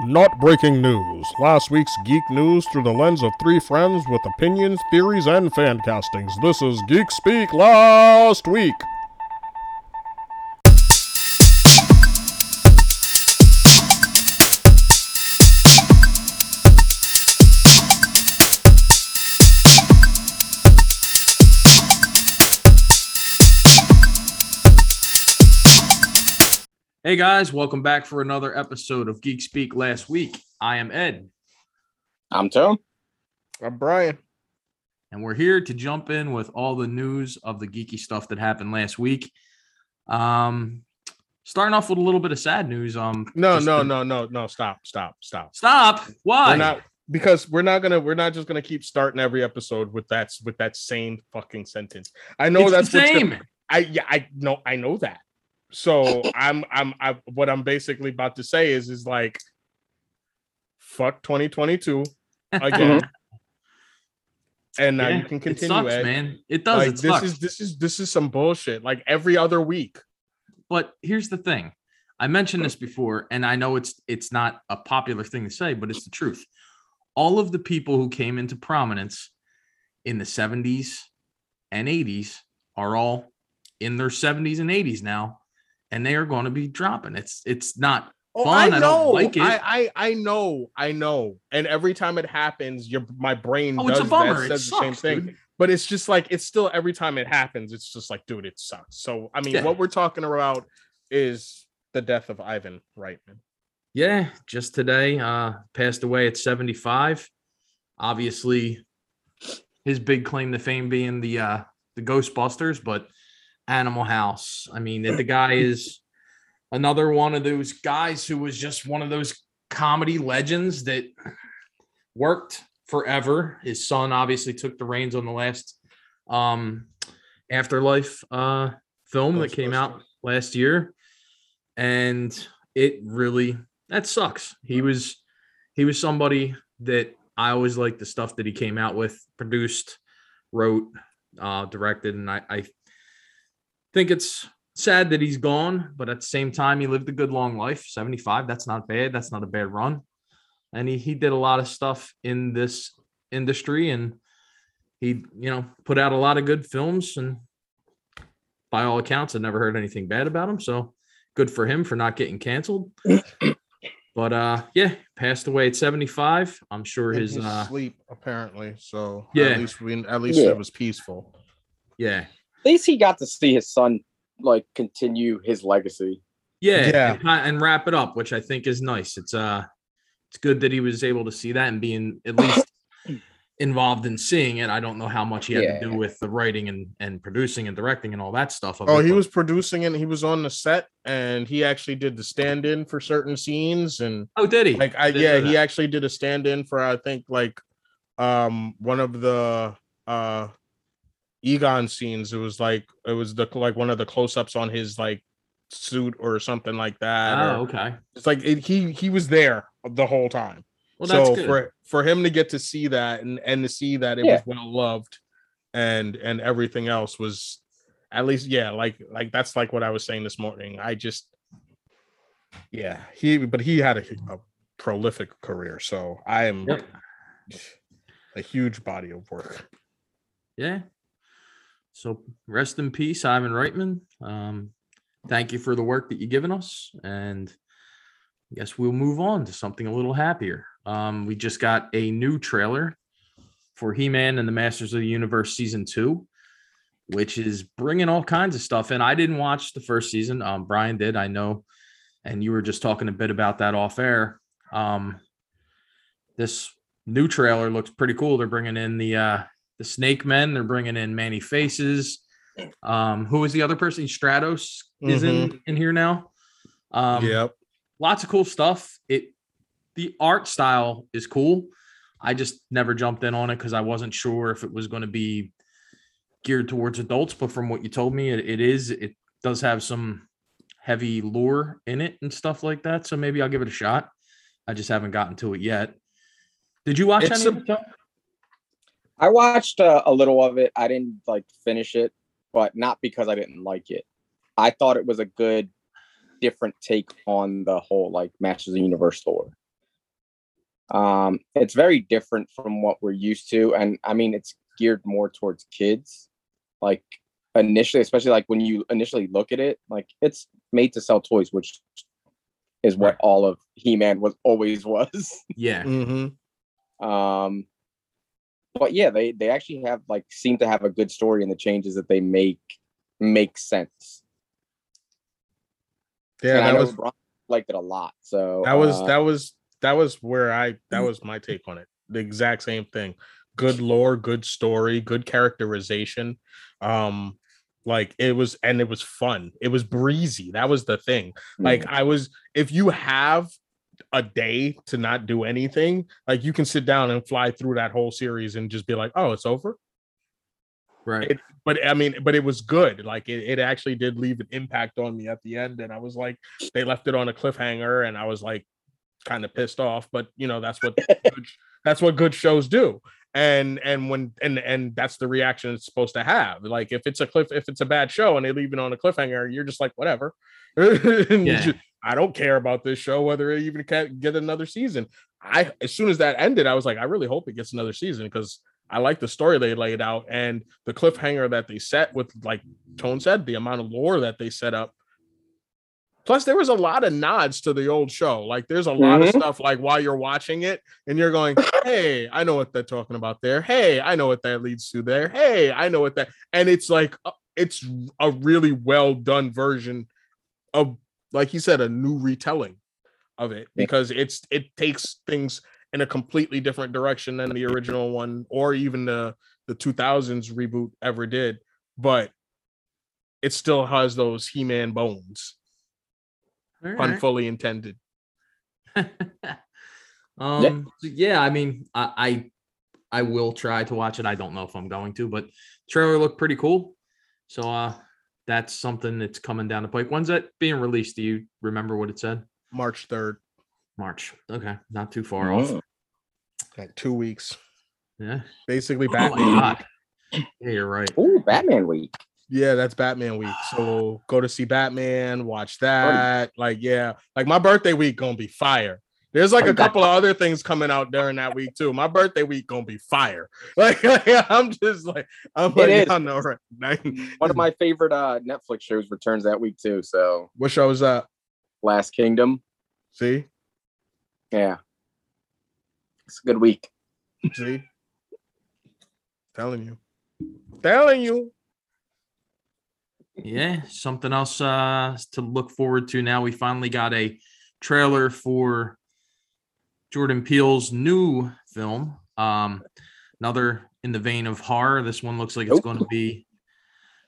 Not breaking news. Last week's geek news through the lens of three friends with opinions, theories, and fan castings. This is Geek Speak Last Week. Hey guys, welcome back for another episode of Geek Speak Last Week. I am Ed, I'm Tom. I'm Brian. and we're here to jump in with all the news of the geeky stuff that happened last week. Um, starting off with a little bit of sad news. Um, No, no, to- no, no, no. Stop, stop, stop. Stop. Why? We're not because we're not gonna we're not just gonna keep starting every episode with that with that same fucking sentence. I know it's that's the same. gonna- I yeah, I know I know that. So I'm I'm I what I'm basically about to say is is like fuck 2022 again. Uh-huh. and now Yeah, you can it continue, sucks, Ed. man. It does. Like it this sucks. is this is this is some bullshit. Like every other week. but here's the thing i mentioned this before and i know it's it's not a popular thing to say but it's the truth all of the people who came into prominence in the 70s and 80s are all in their 70s and 80s now and they are going to be dropping it's it's not Oh, Fun, I I know. don't like it. I, I I know. I know. And every time it happens, your my brain oh does it's a bummer that, it says the same thing. dude. But it's just like it's still every time it happens, it's just like, dude, it sucks. So I mean, Yeah. what we're talking about is the death of Ivan Reitman. yeah just today uh passed away at 75 obviously his big claim to fame being the uh the ghostbusters but animal house. I mean the guy is another one of those guys who was just one of those comedy legends that worked forever. His son obviously took the reins on the last um afterlife uh film that came out last year. And it really that sucks. He was he was somebody that I always liked the stuff that he came out with, produced, wrote, uh, directed, and I, I think it's sad that he's gone, but at the same time, he lived a good long life. 75, that's not bad. That's not a bad run. And he he did a lot of stuff in this industry and he, you know, put out a lot of good films and by all accounts, I never heard anything bad about him. So good for him for not getting canceled. but uh yeah, passed away at 75. I'm sure In his uh sleep, apparently. So Yeah. at least we at least Yeah. it was peaceful. yeah. At least he got to see his son like continue his legacy. Yeah, Yeah. And, and wrap it up, which I think is nice. It's uh it's good that he was able to see that and being at least involved in seeing it. I don't know how much he had to do with the writing and and producing and directing and all that stuff. of Oh, it, he but- was producing and He was on the set, and he actually did the stand-in for certain scenes, and Oh, did he? like I Didn't yeah, he actually did a stand-in for I think like um one of the uh Egon scenes. It was like it was the like one of the close-ups on his like suit or something like that. Oh, or- okay. It's like it, he he was there the whole time. Well, that's so good. for for him to get to see that and and to see that it Yeah. was well loved and and everything else was at least yeah like like that's like what i was saying this morning i just yeah he but he had a, a prolific career so i am Yep. a huge body of work Yeah. So rest in peace, Ivan Reitman. Um, thank you for the work that you've given us. And I guess we'll move on to something a little happier. Um, we just got a new trailer for He Man and the Masters of the Universe season two, which is bringing all kinds of stuff in. I didn't watch the first season. Um, Brian did, I know. And you were just talking a bit about that off air. Um, this new trailer looks pretty cool. They're bringing in the, uh, the Snake Men. They're bringing in Man-E-Faces. Um, who is the other person? Stratos is in in here now. Um, yep lots of cool stuff. It the art style is cool. I just never jumped in on it because I wasn't sure if it was going to be geared towards adults. But from what you told me, it, it is. It does have some heavy lore in it and stuff like that. So maybe I'll give it a shot. I just haven't gotten to it yet. Did you watch It's any a- of it? Joe? I watched uh, a little of it. I didn't like finish it, but not because I didn't like it. I thought it was a good, different take on the whole like Masters of the Universe lore. Um, it's very different from what we're used to, and I mean, it's geared more towards kids. Like initially, especially like when you initially look at it, like it's made to sell toys, which is what Right. all of He-Man was always was. Yeah. Mm-hmm. um, but yeah, they they actually have like seem to have a good story, and the changes that they make make sense. Yeah, and I that was liked it a lot. So that was uh, that was that was where I that was my take on it. The exact same thing. Good lore, good story, good characterization. Um, like it was, and it was fun. It was breezy. That was the thing. Like I was, if you have a day to not do anything, like you can sit down and fly through that whole series and just be like, oh, it's over. Right. It- But I mean, but it was good. Like it, it actually did leave an impact on me at the end. And I was like, they left it on a cliffhanger, and I was like kind of pissed off. But you know, that's what good, that's what good shows do. And and when and and that's the reaction it's supposed to have. Like if it's a cliff, if it's a bad show and they leave it on a cliffhanger, you're just like, whatever. And you Yeah. just- I don't care about this show whether it even can get another season. I as soon as that ended, I was like, I really hope it gets another season because I like the story they laid out and the cliffhanger that they set with, like Tone said, the amount of lore that they set up. Plus, there was a lot of nods to the old show. Like, there's a lot of Mhm. stuff like while you're watching it, and you're going, "Hey, I know what they're talking about there. Hey, I know what that leads to there. Hey, I know what that." And it's like, uh, it's a really well done version of, like he said, a new retelling of it Yeah. because it's it takes things in a completely different direction than the original one or even the the 2000s reboot ever did but it still has those he-man bones All pun fully intended um so yeah, I mean I, I I will try to watch it. I don't know if I'm going to, but trailer looked pretty cool. So uh that's something that's coming down the pike. When's that being released? Do you remember what it said? march 3rd March. Okay, not too far off. Mm. like two weeks Yeah. basically Oh my batman God. Yeah, you're right. Ooh, Batman week. yeah that's batman week so go to see batman watch that like yeah like my birthday week gonna be fire there's like a couple of other things coming out during that week too. My birthday week gonna be fire. Like, I'm just like I'm It like is. I know right. One of my favorite uh Netflix shows returns that week too. So what show is that? Last Kingdom. See, Yeah. It's a good week. see, telling you, telling you. Yeah, something else uh to look forward to now. We finally got a trailer for Jordan Peele's new film. Um another in the vein of horror. This one looks like it's Nope. going to be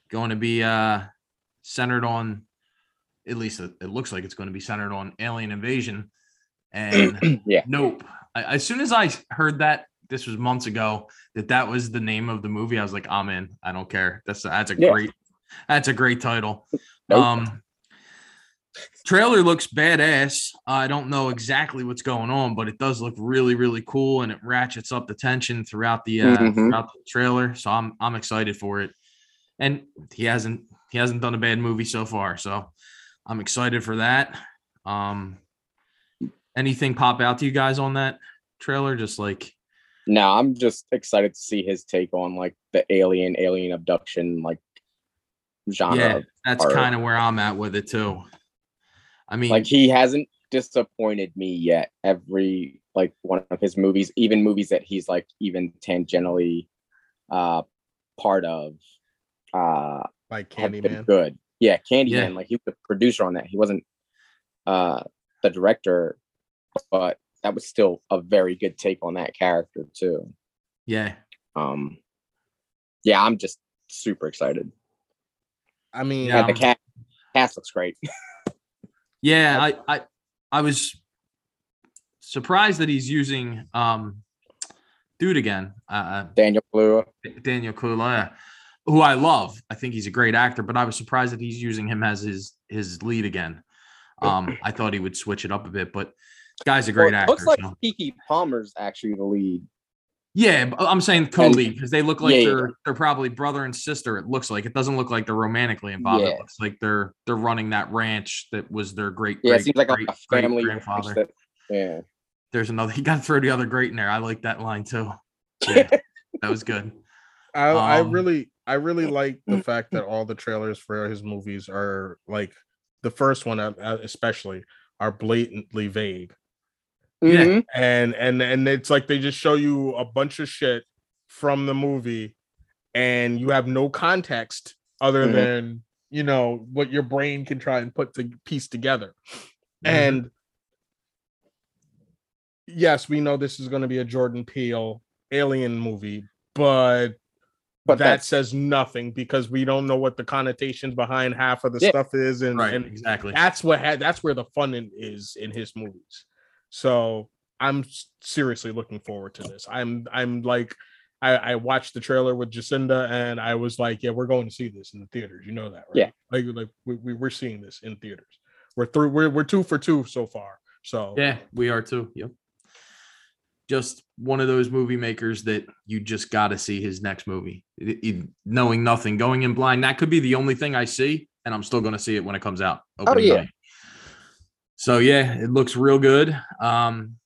going to be uh centered on at least it, it looks like it's going to be centered on alien invasion. And Yeah. nope. I, as soon as I heard that this was months ago that that was the name of the movie, I was like, I'm in. I don't care. That's that's a Yeah. great that's a great title. Nope. Um trailer looks badass. I don't know exactly what's going on, but it does look really really cool and it ratchets up the tension throughout the uh Mhm. throughout the trailer. So I'm I'm excited for it. And he hasn't he hasn't done a bad movie so far, so I'm excited for that. Um anything pop out to you guys on that trailer just like No, I'm just excited to see his take on like the alien, alien abduction, like genre. yeah, that's kind of where I'm at with it too. I mean, Like he hasn't disappointed me yet. Every like one of his movies, even movies that he's like even tangentially uh part of, uh Like have been Candyman. good. Yeah, Candyman. Yeah. Like he was the producer on that. He wasn't uh the director, but that was still a very good take on that character too. yeah, Um yeah, I'm just super excited. I mean, Yeah. And the cat cast looks great. yeah. I, I, I was surprised that he's using um, dude again, uh, Daniel Blue. Daniel Kaluuya, who I love. I think he's a great actor, but I was surprised that he's using him as his his lead again. Um, I thought he would switch it up a bit, but guy's a great Well, actor. Looks like so- Keke Palmer's actually the lead. Yeah, I'm saying co-lead because they look like Yeah, yeah. they're they're probably brother and sister. It looks like it doesn't look like they're romantically involved. It looks like they're they're running that ranch that was their great Yeah, great it seems like great, a family ranch grandfather. that- yeah. there's another. You got to throw the other great in there. I like that line too. Yeah, that was good. I, I Um, really I really like the fact that all the trailers for his movies are like the first one uh, uh, especially are blatantly vague Yeah. Mhm. and and and it's like they just show you a bunch of shit from the movie and you have no context other Mhm. than you know what your brain can try and put the piece together Mhm. and yes we know this is going to be a jordan peele alien movie but But that that's says nothing because we don't know what the connotations behind half of the Yeah. stuff is and, right, and exactly. that's what had that's where the fun in, is in his movies so i'm seriously looking forward to this i'm i'm like I, I watched the trailer with Jacinda and I was like, yeah, we're going to see this in the theaters. You know that, right? Yeah. Like, like we, we, we're seeing this in theaters. We're through, we're, we're two for two so far. So Yeah, we are too. Yep. Just one of those movie makers that you just got to see his next movie, It- it- knowing nothing, going in blind. That could be the only thing I see, and I'm still going to see it when it comes out. opening oh, yeah. night. So yeah, it looks real good. Um,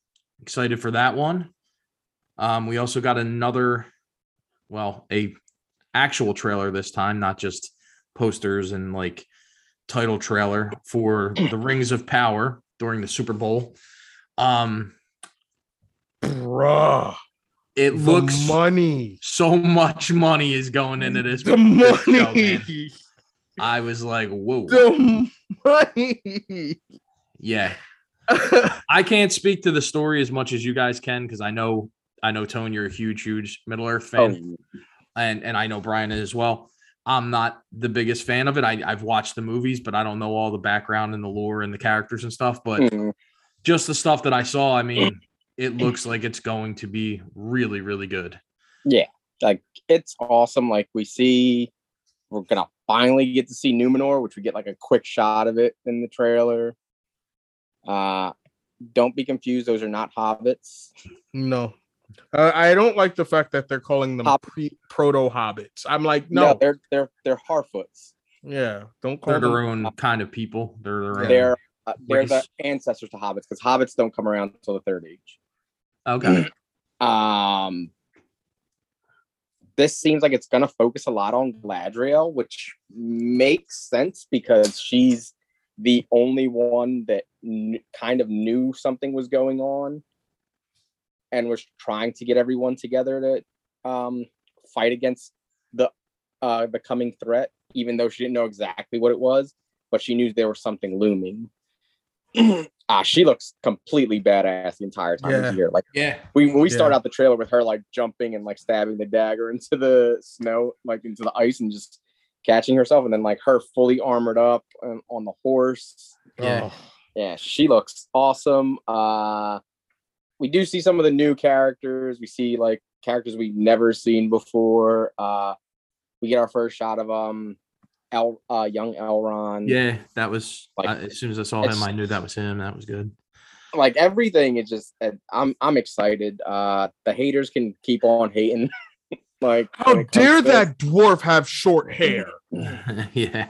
excited for that one. Um, we also got another, well, a actual trailer this time, not just posters and like title trailer for the Rings of Power during the Super Bowl. Um, bruh, it the looks money, so much money is going into this. the this show, money. I was like, whoa, the money. Yeah. I can't speak to the story as much as you guys can because I know I know Tone, you're a huge, huge Middle Earth fan, oh, and and I know Brian is as well. I'm not the biggest fan of it. I, I've watched the movies, but I don't know all the background and the lore and the characters and stuff. But mhm. just the stuff that I saw, I mean, it looks like it's going to be really, really good. Yeah, like it's awesome. Like we see, we're gonna finally get to see Numenor, which we get like a quick shot of it in the trailer. Uh, don't be confused; those are not hobbits. No. Uh, I don't like the fact that they're calling them Hob- pre- proto hobbits. I'm like, No, no, they're they're they're Harfoots. yeah, don't call They're them. their own kind of people. They're their own. They're uh, they're the ancestors to hobbits because hobbits don't come around until the third age. okay. Um, this seems like it's gonna focus a lot on Galadriel, which makes sense because she's the only one that kn- kind of knew something was going on and was trying to get everyone together to um, fight against the uh, the coming threat, even though she didn't know exactly what it was, but she knew there was something looming. ah, she looks completely badass the entire time Yeah. here. Like Yeah. we when we start out the trailer with her like jumping and like stabbing the dagger into the snow, like into the ice, and just catching herself, and then like her fully armored up and on the horse. Yeah. Oh, Yeah, she looks awesome. Uh we do see some of the new characters. We see like characters we've never seen before. Uh we get our first shot of um El uh young Elrond. Yeah, that was Like, uh, as soon as I saw him, I knew that was him. That was good. Like everything is just I'm I'm excited. Uh the haters can keep on hating. like how it comes dare to this. that dwarf have short hair? yeah.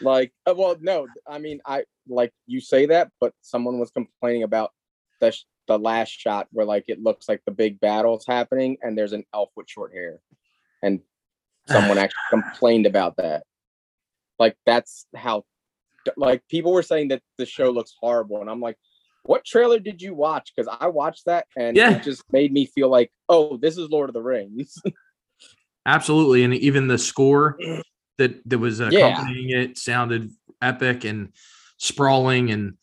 like uh, well no i mean i like you say that but someone was complaining about the sh- the last shot where like it looks like the big battle's happening and there's an elf with short hair and someone actually complained about that like that's how like people were saying that the show looks horrible and i'm like what trailer did you watch because i watched that and Yeah. it just made me feel like oh this is lord of the rings Absolutely, and even the score that that was Yeah. accompanying it sounded epic and sprawling, and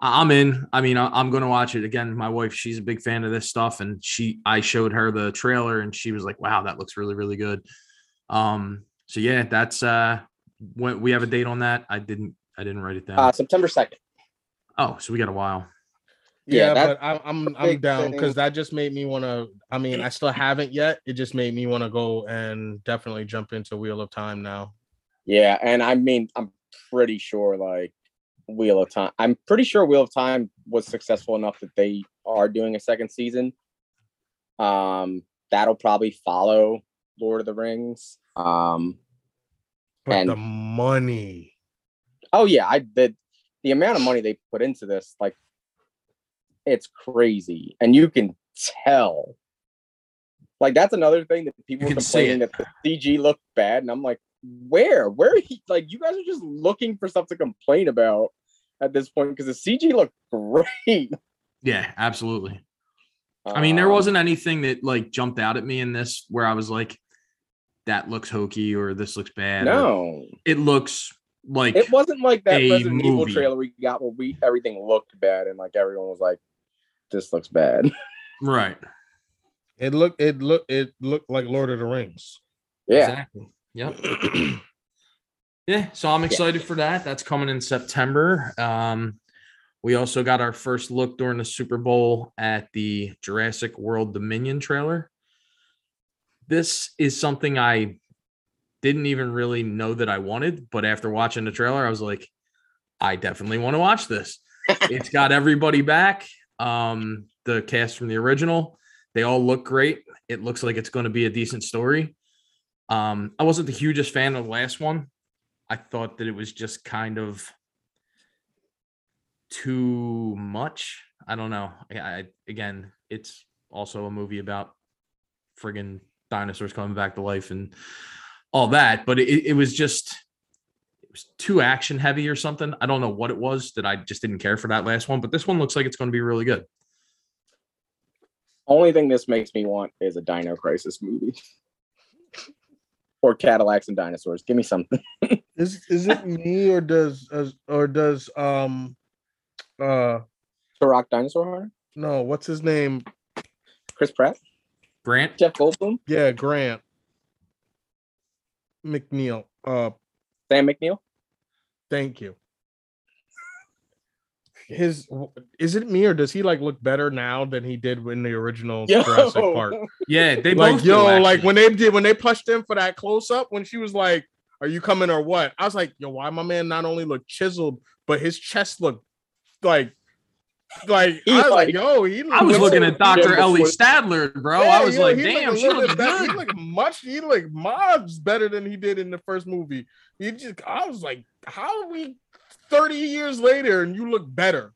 I'm in. I mean, I'm going to watch it again. My wife, she's a big fan of this stuff, and she, I showed her the trailer, and she was like, "Wow, that looks really, really good." Um, so yeah, that's uh, when we have a date on that. I didn't, I didn't write it down. uh september 2nd oh, so we got a while. Yeah, Yeah, but I'm I'm I'm down because that just made me want to. I mean, I still haven't yet. It just made me want to go and definitely jump into Wheel of Time now. Yeah, and I mean, I'm pretty sure like Wheel of Time. I'm pretty sure Wheel of Time was successful enough that they are doing a second season. Um, that'll probably follow Lord of the Rings. Um, But And- the money, oh yeah, I did the amount of money they put into this. Like, it's crazy, and you can tell. Like that's another thing that people are complaining that the CG looked bad, and I'm like, where, where? He, like you guys are just looking for stuff to complain about at this point because the CG looked great. Yeah, absolutely. I mean, there Um, wasn't anything that like jumped out at me in this where I was like, that looks hokey or this looks bad. no. It looks like It wasn't like that Resident Evil trailer we got where we everything looked bad and like everyone was like, "This looks bad." right. It looked it looked it looked like Lord of the Rings. yeah, Exactly. Yep. Yeah, so I'm excited for that. That's coming in September. Um, we also got our first look during the Super Bowl at the Jurassic World Dominion trailer. This is something I didn't even really know that I wanted, but after watching the trailer, I was like, I definitely want to watch this. it's got everybody back. Um, the cast from the original, they all look great. It looks like it's going to be a decent story. Um, I wasn't the hugest fan of the last one. I thought that it was just kind of too much. I don't know. I, I again, it's also a movie about friggin' dinosaurs coming back to life and all that, but it, it was just was too action heavy or something. I don't know what it was that I just didn't care for that last one, but this one looks like it's going to be really good. only thing this makes me want is a Dino Crisis movie. or Cadillacs and dinosaurs. Give me something. Is is it me or does or does um uh Turok Dinosaur Hunter? no what's his name? Chris Pratt? Grant, Jeff Goldblum? Yeah, Grant McNeil. Uh Sam McNeil? thank you. His is it me or does he like look better now than he did in the original Jurassic Park? yeah, they like both yo, do, like when they did when they pushed in for that close up when she was like, "Are you coming or what?" I was like, "Yo, why my man not only looked chiseled, but his chest looked like, like He I was like, like- yo, he I was looking at Dr. Jim Ellie Stadler, bro. Yeah, I was yo, like, he damn, a she little looks better- good. He looked much. He looked mobs better than he did in the first movie. He just, I was like, how are we thirty years later and you look better?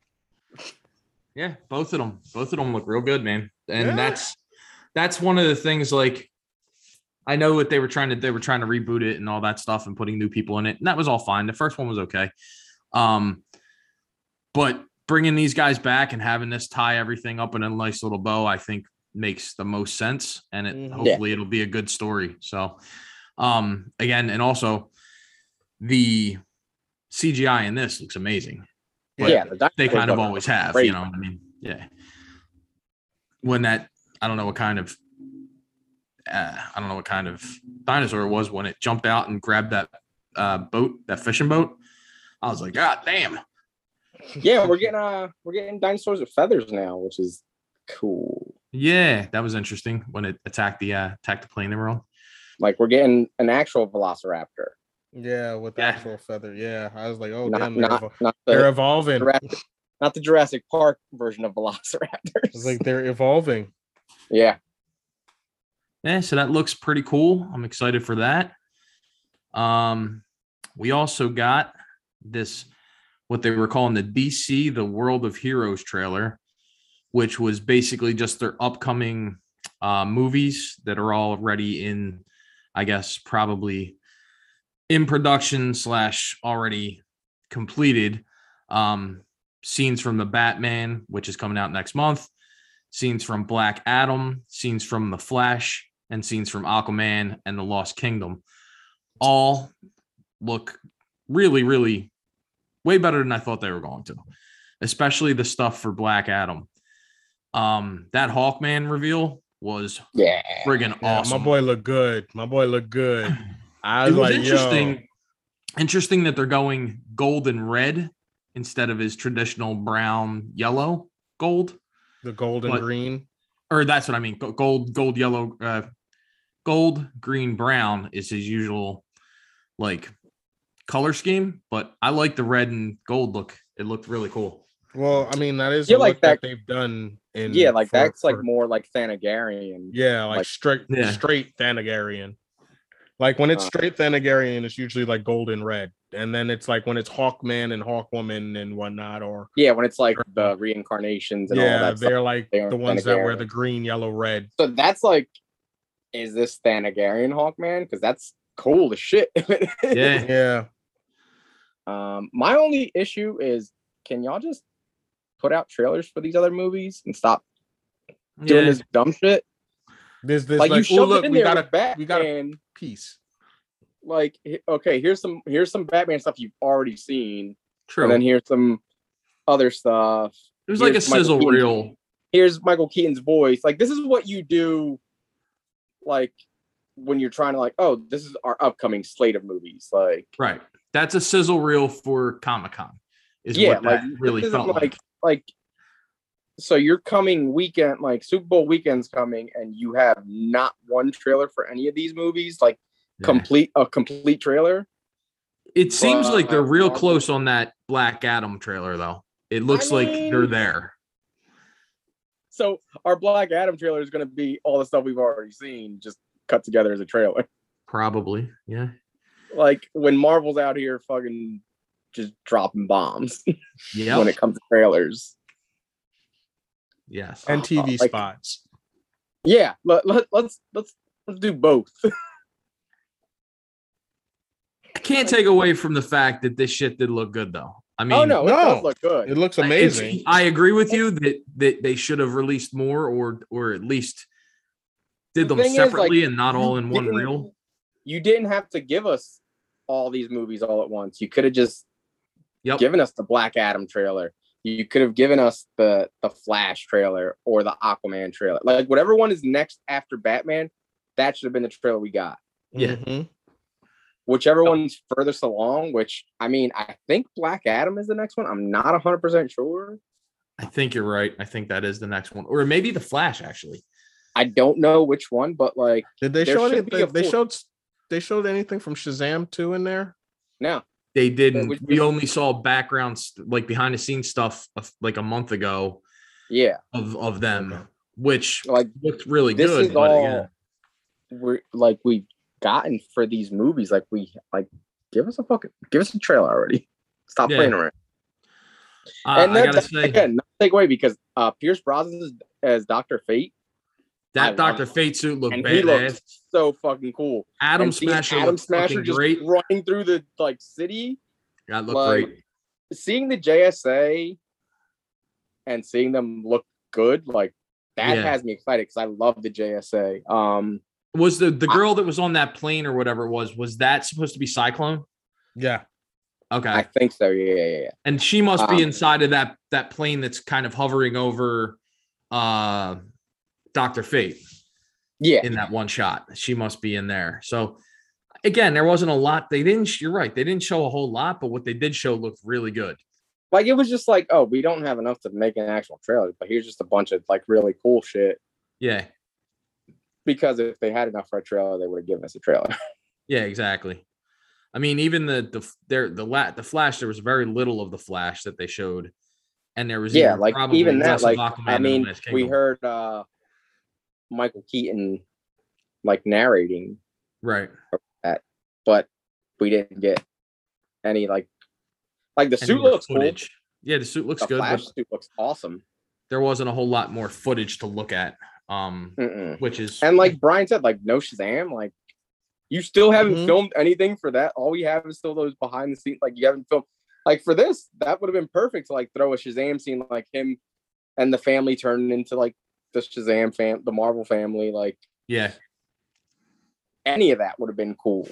Yeah, both of them. Both of them look real good, man. And Yeah. that's that's one of the things like I know what they were trying to they were trying to reboot it and all that stuff and putting new people in it. And that was all fine. The first one was okay. Um but bringing these guys back and having this tie everything up in a nice little bow, I think makes the most sense and it Mhm. Yeah. hopefully it'll be a good story. So um again and also the CGI in this looks amazing But yeah, the they kind of always have, great. you know. what I mean, yeah. When that, I don't know what kind of, uh, I don't know what kind of dinosaur it was when it jumped out and grabbed that uh, boat, that fishing boat. I was like, God damn! Yeah, we're getting uh we're getting dinosaurs with feathers now, which is cool. Yeah, that was interesting when it attacked the uh, attacked the plane they were on. Like we're getting an actual velociraptor. Yeah, with the Yeah. actual feather. Yeah, I was like, oh not damn, they're, not, evol- not they're evolving. Jurassic, not the Jurassic Park version of It's velociraptors. like they're evolving. yeah. Yeah, so that looks pretty cool. I'm excited for that. Um, we also got this what they were calling the DC The World of Heroes trailer, which was basically just their upcoming uh, movies that are already in, I guess, probably in production slash already completed. Um, scenes from the Batman, which is coming out next month, scenes from Black Adam, scenes from The Flash, and scenes from Aquaman and the Lost Kingdom. All look really, really way better than I thought they were going to, especially the stuff for Black Adam. Um, that Hawkman reveal was Yeah. friggin' Yeah, awesome. My boy looked good. My boy looked good. I it was, was like, interesting. Yo, Interesting that they're going gold and red instead of his traditional brown, yellow, gold. the gold and But- green. Or that's what I mean. Gold, gold, yellow, uh, gold, green, brown is his usual like color scheme. But I like the red and gold look. It looked really cool. Well, I mean, that is Yeah, the like look that, that- they've done in Yeah, like for- that's like more like Thanagarian. yeah, like, like- straight Yeah. straight Thanagarian. Like when it's Uh, straight Thanagarian, it's usually like gold and red. and then it's like when it's Hawkman and Hawkwoman and whatnot, or Yeah, when it's like the reincarnations and all yeah, that stuff. they're like they the ones that wear the green, yellow, red. So that's like, is this Thanagarian Hawkman? Because that's cool as shit. Yeah. Yeah, Um, my only issue is, can y'all just put out trailers for these other movies and stop doing Yeah. this dumb shit? this this Like, like, you oh shoved look, it in we there got a Batman. we got a piece. like, okay, here's some here's some Batman stuff you've already seen, True. and then here's some other stuff. it was like a Michael sizzle Keaton. reel. Here's Michael Keaton's voice. Like, this is what you do. Like, when you're trying to like, oh, this is our upcoming slate of movies. Like, Right. That's a sizzle reel for Comic Con. Is yeah, what like that really felt like. like like so your coming weekend like super bowl weekend's coming and you have not one trailer for any of these movies like Yeah. complete a complete trailer It seems like they're real close on that Black Adam trailer, though. It looks like they're there. so our black adam trailer is going to be all the stuff we've already seen just cut together as a trailer Probably. Yeah. Like when marvel's out here fucking just dropping bombs Yeah. when it comes to trailers yes. and uh, TV like- spots. yeah let, let, let's let's let's do both I can't take away from the fact that this shit did look good, though. I oh, mean, oh no it no. does look good It looks it's- amazing. I agree with you that that they should have released more, or or at least did The them thing is, like, separately and not all in one reel. you didn't have to give us all these movies all at once. You could have just Yep. given us the Black Adam trailer. You could have given us the the Flash trailer or the Aquaman trailer. Like whatever one is next after Batman, that should have been the trailer we got. Yeah. Mhm. Whichever one's furthest along, which I mean, I think Black Adam is the next one. I'm not 100% sure. I think you're right. I think that is the next one, or maybe the Flash actually. I don't know which one, but like Did they show should be anything? a They showed they showed anything from Shazam 2 in there? no. They didn't. was We only saw backgrounds, like behind the scenes stuff, like a month ago Yeah. of of them, which Like looked really this good. is But all again, we're like we've gotten for these movies. Like we like give us a fucking give us a trailer already. Stop Yeah. playing around. I, and I then gotta that- say again, not take away because uh Pierce Brosnan as Doctor Fate, I that Doctor it. Fate suit looked and he badass. so fucking cool. Atom And Smasher, Atom Smasher just great. running through the like city, That looked like, great. seeing the JSA, and seeing them look good, like that Yeah. has me excited because I love the JSA. Um, Was the the I- girl that was on that plane or whatever it was? Was that supposed to be Cyclone? Yeah. Okay, I think so. Yeah, yeah, yeah. and she must be um, inside of that that plane that's kind of hovering over uh Doctor Fate. Yeah, in that one shot. She must be in there. So again, there wasn't a lot. They didn't. You're right. They didn't show a whole lot, but what they did show looked really good. like it was just like, oh, we don't have enough to make an actual trailer, but here's just a bunch of like really cool shit. Yeah. Because if they had enough for a trailer, they would have given us a trailer. Yeah. Exactly. I mean, even the the there the la- the Flash. There was very little of the Flash that they showed, and there was yeah, even like probably even that, like I mean, we heard uh Michael Keaton like narrating, right. but we didn't get any like like the Any suit looks cool. footage. Yeah, the suit looks The good, Flash suit looks awesome. there wasn't a whole lot more footage to look at. Um, Mm-mm. which is And like Brian said, like no Shazam, like you still haven't Mhm. filmed anything for that. All we have is still those behind the scenes. Like you haven't filmed like for this, that would have been perfect to like throw a Shazam scene like him and the family turning into like the Shazam fam, the Marvel family. Like yeah. any of that would have been cool.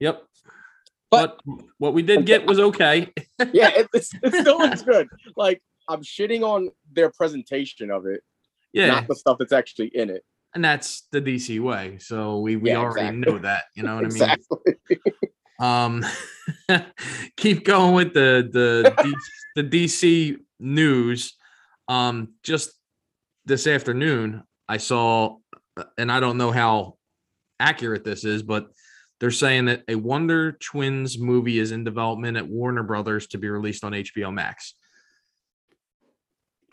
Yep. But- But, what we did get was okay. Yeah, it, it's, it still looks good. Like I'm shitting on their presentation of it, Yeah. not the stuff that's actually in it. and that's the DC way. So we we Yeah, already exactly. know that. You know what exactly. I mean? Exactly. Um, keep going with the the the DC news. Um, just this afternoon, I saw, uh, and I don't know how accurate this is, but they're saying that a Wonder Twins movie is in development at Warner Brothers to be released on HBO Max.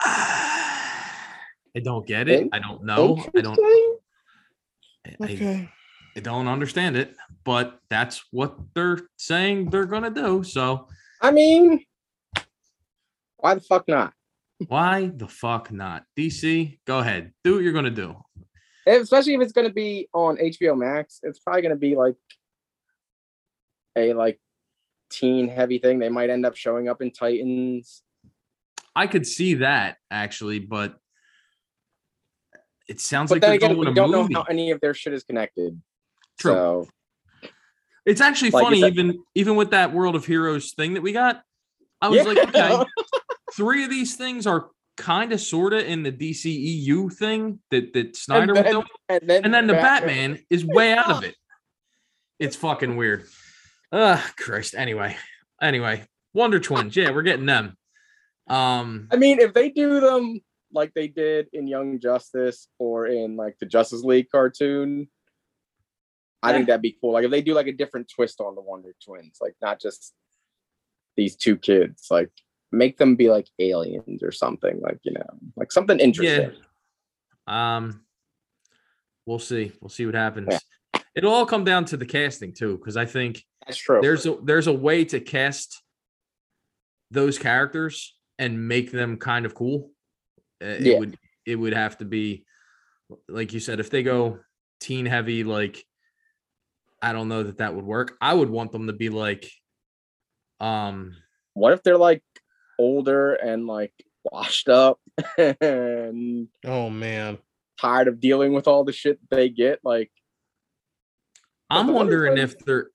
I don't get it. I don't know. I don't. Interesting. I- Okay. I don't understand it, but that's what they're saying they're gonna do. So I mean, why the fuck not? Why the fuck not? DC, go ahead, do what you're gonna do. Especially if it's gonna be on HBO Max, it's probably gonna be like a like teen heavy thing. They might end up showing up in Titans. I could see that actually, but it sounds But like then again, we don't know how any of their shit is connected. True. So It's actually Like, funny, that- even even with that World of Heroes thing that we got. I was Yeah. like, okay, three of these things are kind of sort of in the DCEU thing that that Snyder was then- doing, and then and then the Batman is way out of it. It's fucking weird. Ah, Christ. Anyway, anyway, Wonder Twins. Yeah, we're getting them. Um, I mean, if they do them like they did in Young Justice or in like the Justice League cartoon, I think that'd be cool. Like if they do like a different twist on the Wonder Twins, like not just these two kids, like make them be like aliens or something, like you know, like something interesting. yeah. Um, we'll see. We'll see what happens. It'll all come down to the casting too, because I think That's true. there's a there's a way to cast those characters and make them kind of cool. Uh, It Yeah. would it would have to be like you said if they go teen heavy like I don't know that that would work. I would want them to be like um what if they're like older and like washed up and Oh man. tired of dealing with all the shit they get? Like I'm wondering if they're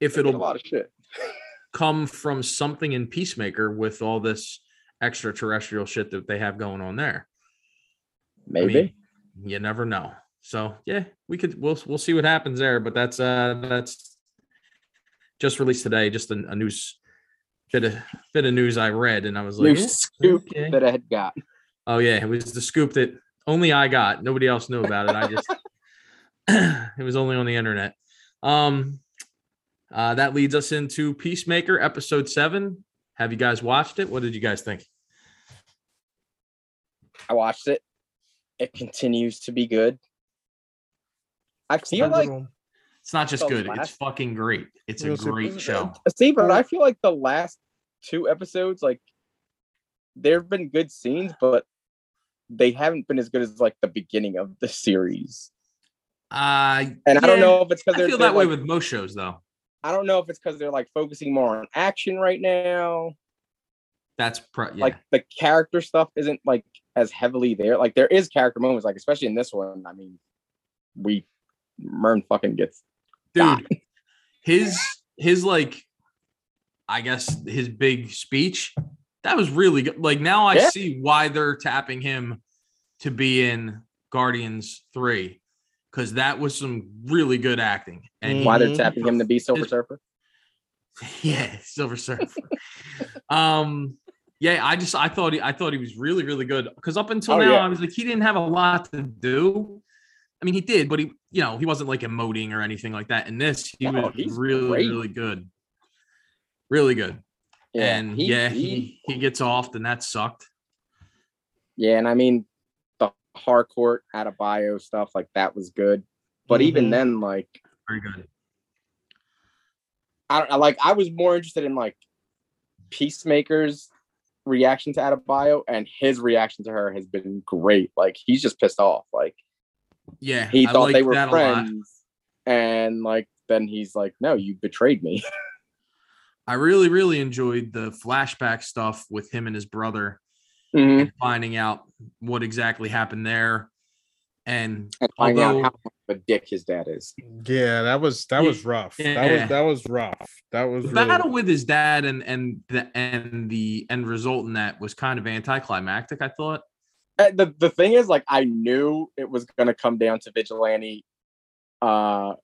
if they get a it'll lot of shit. come from something in Peacemaker with all this extraterrestrial shit that they have going on there. I Maybe. mean, you never know. So yeah, we could we'll we'll see what happens there. But that's uh that's just released today. Just a, a news bit of bit of news I read, and I was like, New scoop okay." that I had got. oh yeah, it was the scoop that only I got. Nobody else knew about it. I just it was only on the internet. Um, uh, that leads us into Peacemaker episode seven. Have you guys watched it? What did you guys think? I watched it. It continues to be good. I feel like It's not just The good; it's fucking great. It's a great show. see, but I feel like the last two episodes, like there have been good scenes, but they haven't been as good as like the beginning of the series. Uh, And I don't know if it's because I they're feel they're, that way with most shows, though. I don't know if it's because they're like focusing more on action right now. That's pro- yeah. Like the character stuff isn't like as heavily there. Like there is character moments, like especially in this one. I mean, we Murn fucking gets dude his his like i guess his big speech that was really good like now i Yeah. see why they're tapping him to be in guardians 3 because that was some really good acting and why they're tapping him to be Silver His- Surfer. yeah silver surfer um yeah i just i thought he i thought he was really really good because up until Oh, now yeah. i was like he didn't have a lot to do i mean he did but he you know he wasn't like emoting or anything like that in this he No, was really great. really good really good and he- yeah he- he, gets off and that sucked Yeah, and I mean the Harcourt Adebayo stuff like that was good, but even Mhm. then, like very good I don't like I was more interested in like Peacemaker's reaction to Adebayo, and his reaction to her has been great. Like he's just pissed off. Like yeah he I thought they were that friends, and like then he's like, "No, you betrayed me." i really really enjoyed the flashback stuff with him and his brother Mhm. and finding out what exactly happened there and And finding although out how much a dick his dad is. Yeah, that was that was rough. That was that was rough. That was the really battle with his dad and and the and the end result in that was kind of anticlimactic i thought the the thing is, like, I knew it was gonna come down to Vigilante, uh,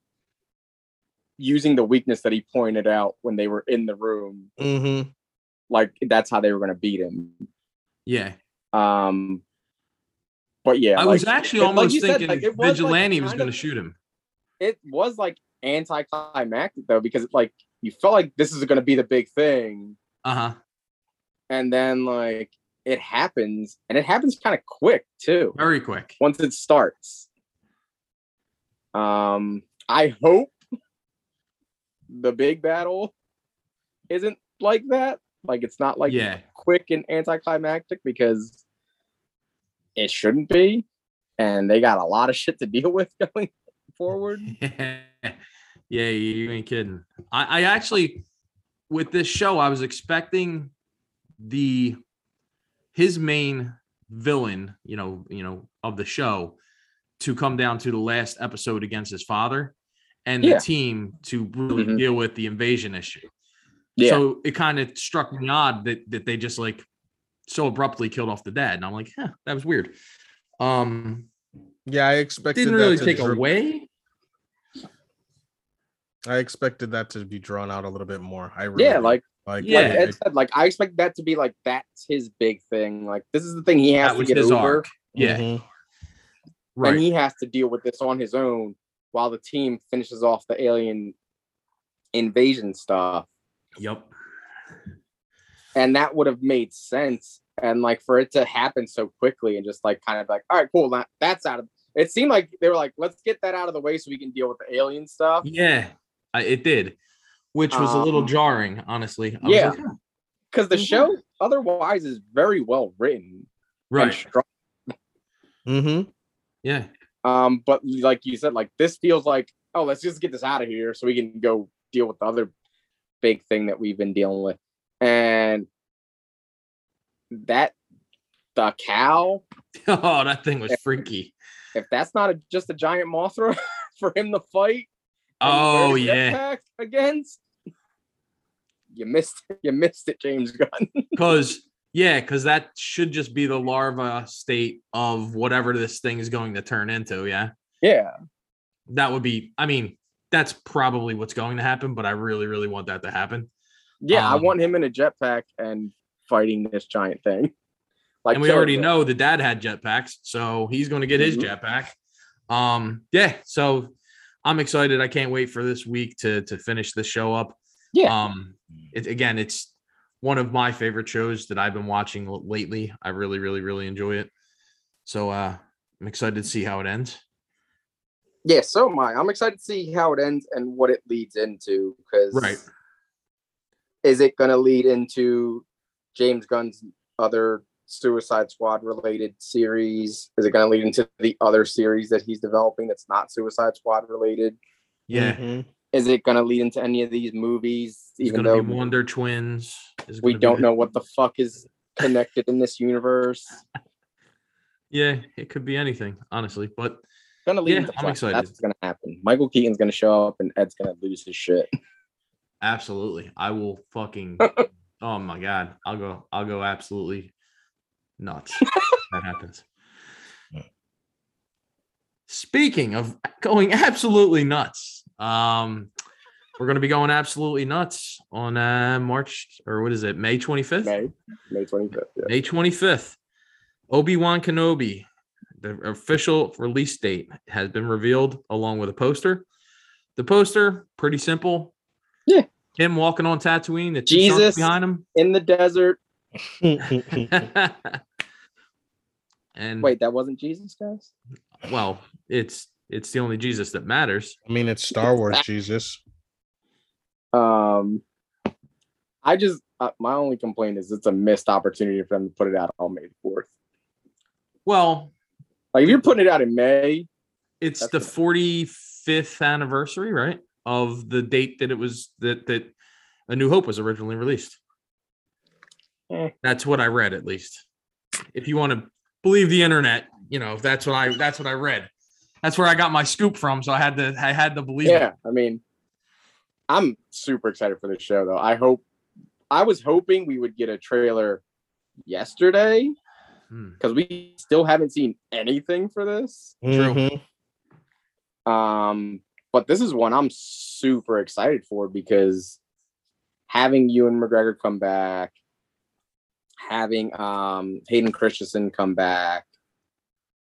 using the weakness that he pointed out when they were in the room. Mhm. Like that's how they were gonna beat him. yeah Um, but yeah, i like, was actually it- like almost said, thinking like, it was, like, vigilante was going to shoot him it was like anticlimactic though because like you felt like this is gonna be the big thing, uh-huh and then like it happens, and it happens kind of quick too. very quick once it starts. Um, I hope the big battle isn't like that. Like it's not like yeah, quick and anticlimactic because it shouldn't be. And they got a lot of shit to deal with going forward. yeah, you you ain't kidding. I, I actually, with this show, I was expecting the his main villain, you know, you know, of the show, to come down to the last episode against his father, and Yeah. the team to really Mhm. deal with the invasion issue. Yeah. So it kind of struck me odd that that they just like so abruptly killed off the dad, and I'm like, huh, that was weird. Um, Yeah, I expected didn't that really to take dra- away. I expected that to be drawn out a little bit more. I really yeah, did. like like Yeah. like Ed said, like I expect that to be like that's his big thing. Like this is the thing he has That to get his over, arc. Yeah, Mhm. right. and he has to deal with this on his own while the team finishes off the alien invasion stuff. Yep. And that would have made sense. And like for it to happen so quickly and just like kind of like, all right, cool, that, that's out of it seemed like they were like, let's get that out of the way so we can deal with the alien stuff. Yeah, I, it did, which was a little Um, jarring, honestly. I was yeah. like, "Huh, Because the Mhm. show otherwise is very well written. and right. strong. Mhm. Yeah, Um, but like you said, like this feels like, oh, let's just get this out of here so we can go deal with the other big thing that we've been dealing with. And that the cow, oh, that thing was freaky. if that's not a, just a giant Mothra for him to fight, Oh yeah, against, you missed you missed it, James Gunn. because yeah, because that should just be the larva state of whatever this thing is going to turn into. Yeah, yeah, that would be. I mean, that's probably what's going to happen, but I really, really want that to happen. yeah, I Um, want him in a jetpack and fighting this giant thing. Like and we already it. know the dad had jetpacks, so he's going to get his Mhm. jetpack. Um, yeah, so I'm excited. I can't wait for this week to to finish the show up. Yeah. Um, it, again, it's one of my favorite shows that I've been watching lately. I really, really, really enjoy it. So uh, I'm excited to see how it ends. Yeah, so am I. I'm excited to see how it ends and what it leads into. Because Right. is it going to lead into James Gunn's other Suicide Squad related series? Is it going to lead into the other series that he's developing that's not Suicide Squad related? Yeah, Mhm. Is it going to lead into any of these movies? it's Even going to though be Wonder Twins. is we don't the- know what the fuck is connected in this universe. Yeah, it could be anything, honestly. But Gonna lead Yeah, into I'm excited. That's what's gonna happen. Michael Keaton's gonna show up and Ed's gonna lose his shit. Absolutely. I will fucking oh my god. I'll go I'll go absolutely nuts. that happens. Speaking of going absolutely nuts, um we're going to be going absolutely nuts on uh March or what is it? May 25th? May, May 25th. Yeah. May 25th. Obi-Wan Kenobi, the official release date has been revealed along with a poster. The poster, pretty simple. Yeah. Him walking on Tatooine, the Jesus. behind him. In the desert. and Wait, that wasn't Jesus, guys? Well, it's it's the only Jesus that matters. I mean, it's Star Wars, Jesus. Um, I just uh, my only complaint is it's a missed opportunity for them to put it out on May fourth. Well, Like if you're putting it out in May, it's the 45th anniversary, right? Of the date that it was that that A New Hope was originally released. Eh. That's what I read, at least. If you want to believe the internet, you know, that's what I that's what I read. That's where I got my scoop from. So I had to I had to believe yeah. it. I mean, I'm super excited for this show though. I hope I was hoping we would get a trailer yesterday Hmm. because we still haven't seen anything for this. True. Mhm. Um, but this is one I'm super excited for because having Ewan McGregor come back, having um Hayden Christensen come back,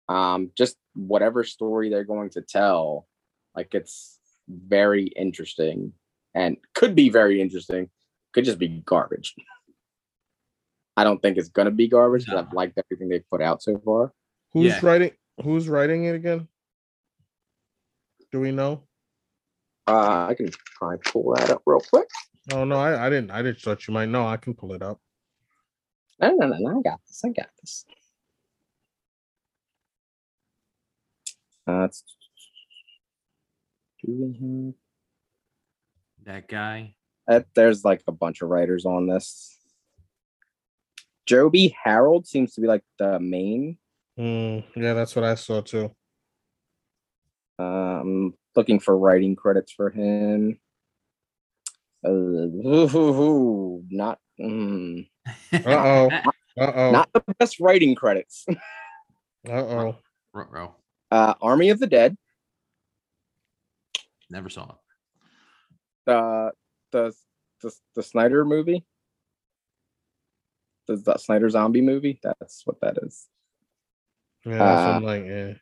um, just whatever story they're going to tell, like it's very interesting and could be very interesting. Could just be garbage. I don't think it's gonna be garbage because I've liked everything they've put out so far. Who's Yeah. writing? Who's writing it again? Do we know? Uh, I can probably pull that up real quick. Oh no, I, I didn't. I didn't thought you might know. I can pull it up. No, no, no, no. I got this. I got this. Uh, it's do we have That guy. Uh, there's like a bunch of writers on this. Joby Harold seems to be like the main. Mm, yeah, that's what I saw too. Um, looking for writing credits for him. Uh, ooh, not mm, Uh-oh. Uh oh. not the best writing credits. Uh oh. Ruh-roh. Uh, Army of the Dead, Never saw it. the the the, the Snyder movie, the, the Snyder zombie movie. That's what that is. Yeah, Uh, like yeah.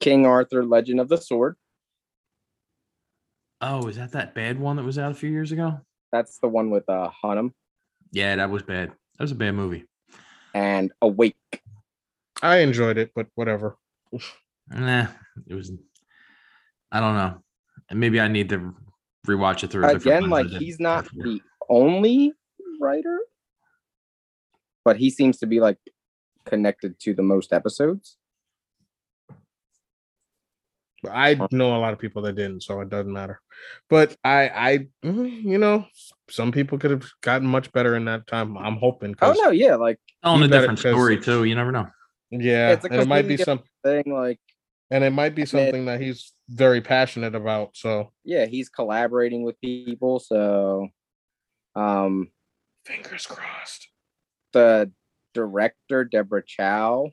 King Arthur: Legend of the Sword. Oh, is that that bad one that was out a few years ago? That's the one with uh Hunnam Yeah, that was bad. That was a bad movie. and Awake. I enjoyed it, but whatever. Nah, it was. I don't know. Maybe I need to rewatch it through. Again, like he's not before. the only writer, but he seems to be like connected to the most episodes. I know a lot of people that didn't, so it doesn't matter. But I, I, mm, you know, some people could have gotten much better in that time. I'm hoping. Oh 'cause- no, yeah, like telling you a different story too. You never know. Yeah, It's a it might be completely some, thing like and it might be something that he's very passionate about. So yeah, he's collaborating with people. So um fingers crossed. the director, Deborah Chow,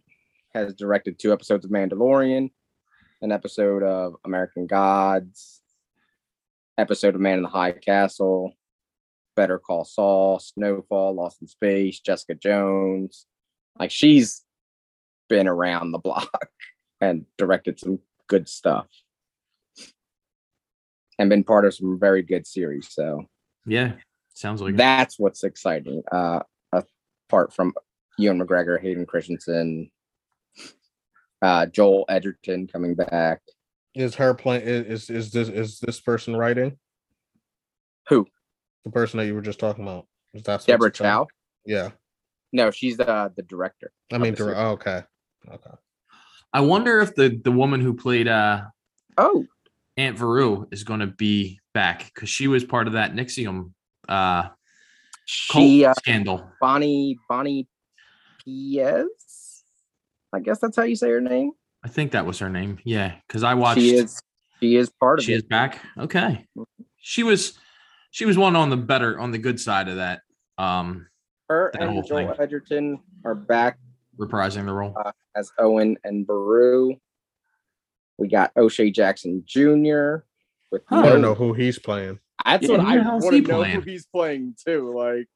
has directed two episodes of Mandalorian, an episode of American Gods, episode of Man in the High Castle, Better Call Saul, Snowfall, Lost in Space, Jessica Jones. Like she's been around the block and directed some good stuff. And been part of some very good series. So Yeah, sounds like it. that's what's exciting. Uh, apart from Ewan McGregor, Hayden Christensen, uh, Joel Edgerton coming back. Is her playing? Is is this is this person writing? Who? The person that you were just talking about. Is that Deborah Chow. Yeah, No, she's the the director. I mean, dir- oh, okay, okay. I wonder if the the woman who played uh Oh, Aunt Beru is going to be back because she was part of that NXIVM uh she uh, scandal. Bonnie Bonnie Piesse. I guess that's how you say her name. I think that was her name. Yeah, because I watched. She is she is part of she it. is back. Okay, she was she was one on the better on the good side of that. Um, Her that and Joel thing. Edgerton are back reprising the role. Uh, as Owen and Beru. We got O'Shea Jackson Jr. with Huh. I want no to know who he's playing. That's Yeah, what I the hell's want to know playing? who he's playing too. Like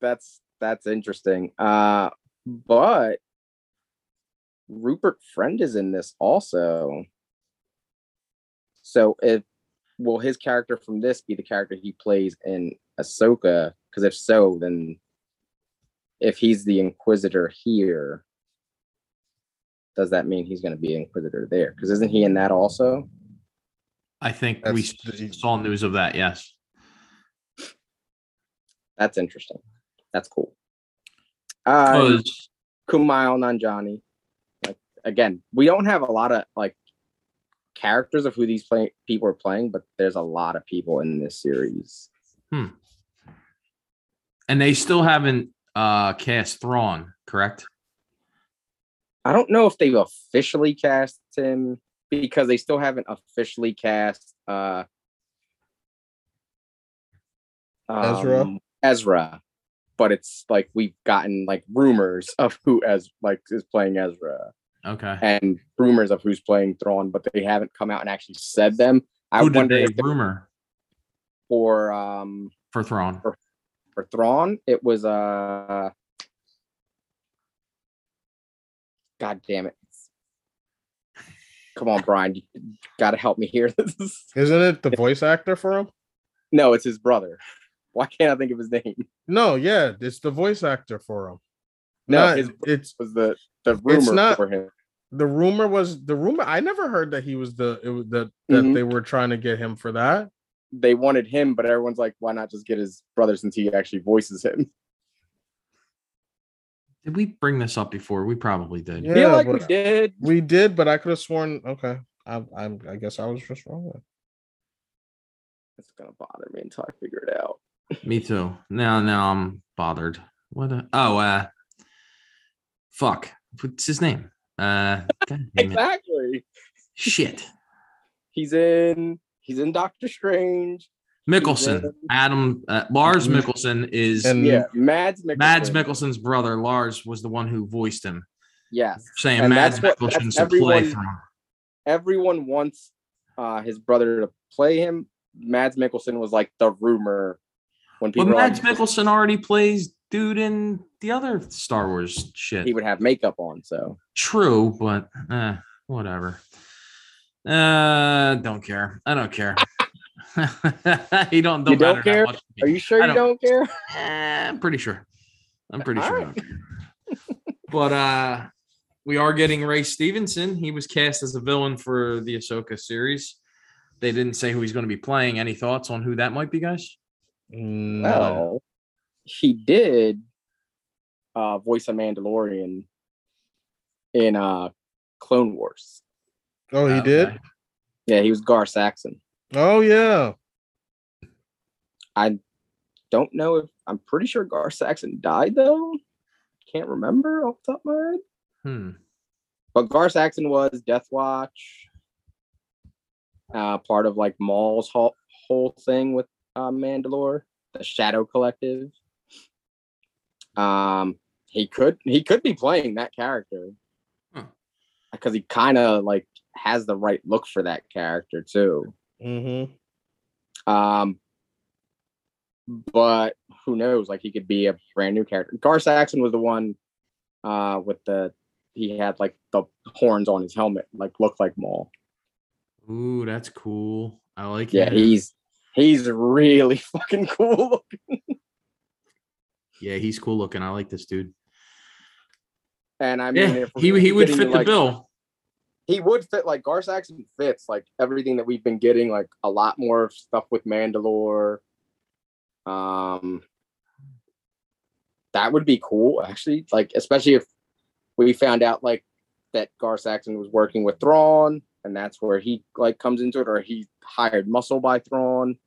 that's that's interesting. Uh but Rupert Friend is in this also. So if will his character from this be the character he plays in Ahsoka? Because if so, then if he's the Inquisitor here, does that mean he's going to be Inquisitor there? Because isn't he in that also? I think we That's the- s- saw news of that. Yes. That's interesting. That's cool. Uh, Kumail Nanjiani. Like again, we don't have a lot of like characters of who these play- people are playing, but there's a lot of people in this series. Hmm. and they still haven't uh cast Thrawn, correct? I don't know if they've officially cast him because they still haven't officially cast uh Ezra? um, Ezra, but it's like we've gotten like rumors of who as like is playing Ezra Okay. and rumors of who's playing Thrawn, but they haven't come out and actually said them. I Who did wonder they if rumor for um for Thrawn? for Thrawn, it was uh God damn it. Come on, Brian. You gotta help me here. Isn't it the voice actor for him? no, it's his brother. Why can't I think of his name? No, yeah, it's the voice actor for him. No, Not- his it's was the the rumor not- for him. the rumor was the rumor. I never heard that he was the it was that that Mhm. they were trying to get him for that. They wanted him, but everyone's like, why not just get his brother since he actually voices him? Did we bring this up before? We probably did. Yeah, feel like we did. We did, but I could have sworn. Okay, I, I I guess I was just wrong. Then. It's gonna bother me until I figure it out. Me too. Now, now I'm bothered. What? A, oh, uh, fuck. What's his name? Uh, God dang it. Exactly. shit. He's in. He's in Doctor Strange. Mikkelsen, Adam, uh, Lars Mhm. Mikkelsen is And- Yeah, Mads Mikkelsen. Mads Mikkelsen's brother. Lars was the one who voiced him, Yes, saying And Mads that's what- Mikkelsen's that's to play everyone- from. everyone wants uh, his brother to play him. Mads Mikkelsen was like the rumor when people were Mads like, Mikkelsen already plays dude in the other Star Wars shit. he would have makeup on. So True, but eh, whatever. Uh, don't care. I don't care. he don't. don't You don't care? much to me. are you sure I you don't- don't care? Eh, I'm pretty sure. I'm pretty All sure. I right. don't care. but uh we are getting Ray Stevenson. He was cast as a villain for the Ahsoka series. They didn't say who he's going to be playing. Any thoughts on who that might be, guys? No. Well, he did uh, voice a Mandalorian in uh, Clone Wars. Oh, he did. Yeah, he was Gar Saxon. Oh yeah. I don't know if I'm pretty sure Gar Saxon died though. Can't remember off the top of my head. Hmm. But Gar Saxon was Death Watch, uh, part of like Maul's whole, whole thing with uh, Mandalore, the Shadow Collective. Um, he could he could be playing that character Huh. because he kind of like has the right look for that character too. Mm-hmm. Um, but who knows? Like he could be a brand new character. Gar Saxon was the one uh, with the he had like the horns on his helmet, like looked like Maul. Ooh, that's cool. I like Yeah, it. he's he's really fucking cool. yeah, he's cool looking. I like this dude. And I mean, Yeah, if he he would getting, fit the like- bill. He would fit like Gar Saxon fits like everything that we've been getting, like a lot more stuff with Mandalore. Um, that would be cool, actually. Like, especially if we found out like that Gar Saxon was working with Thrawn, and that's where he like comes into it, or he hired muscle by Thrawn.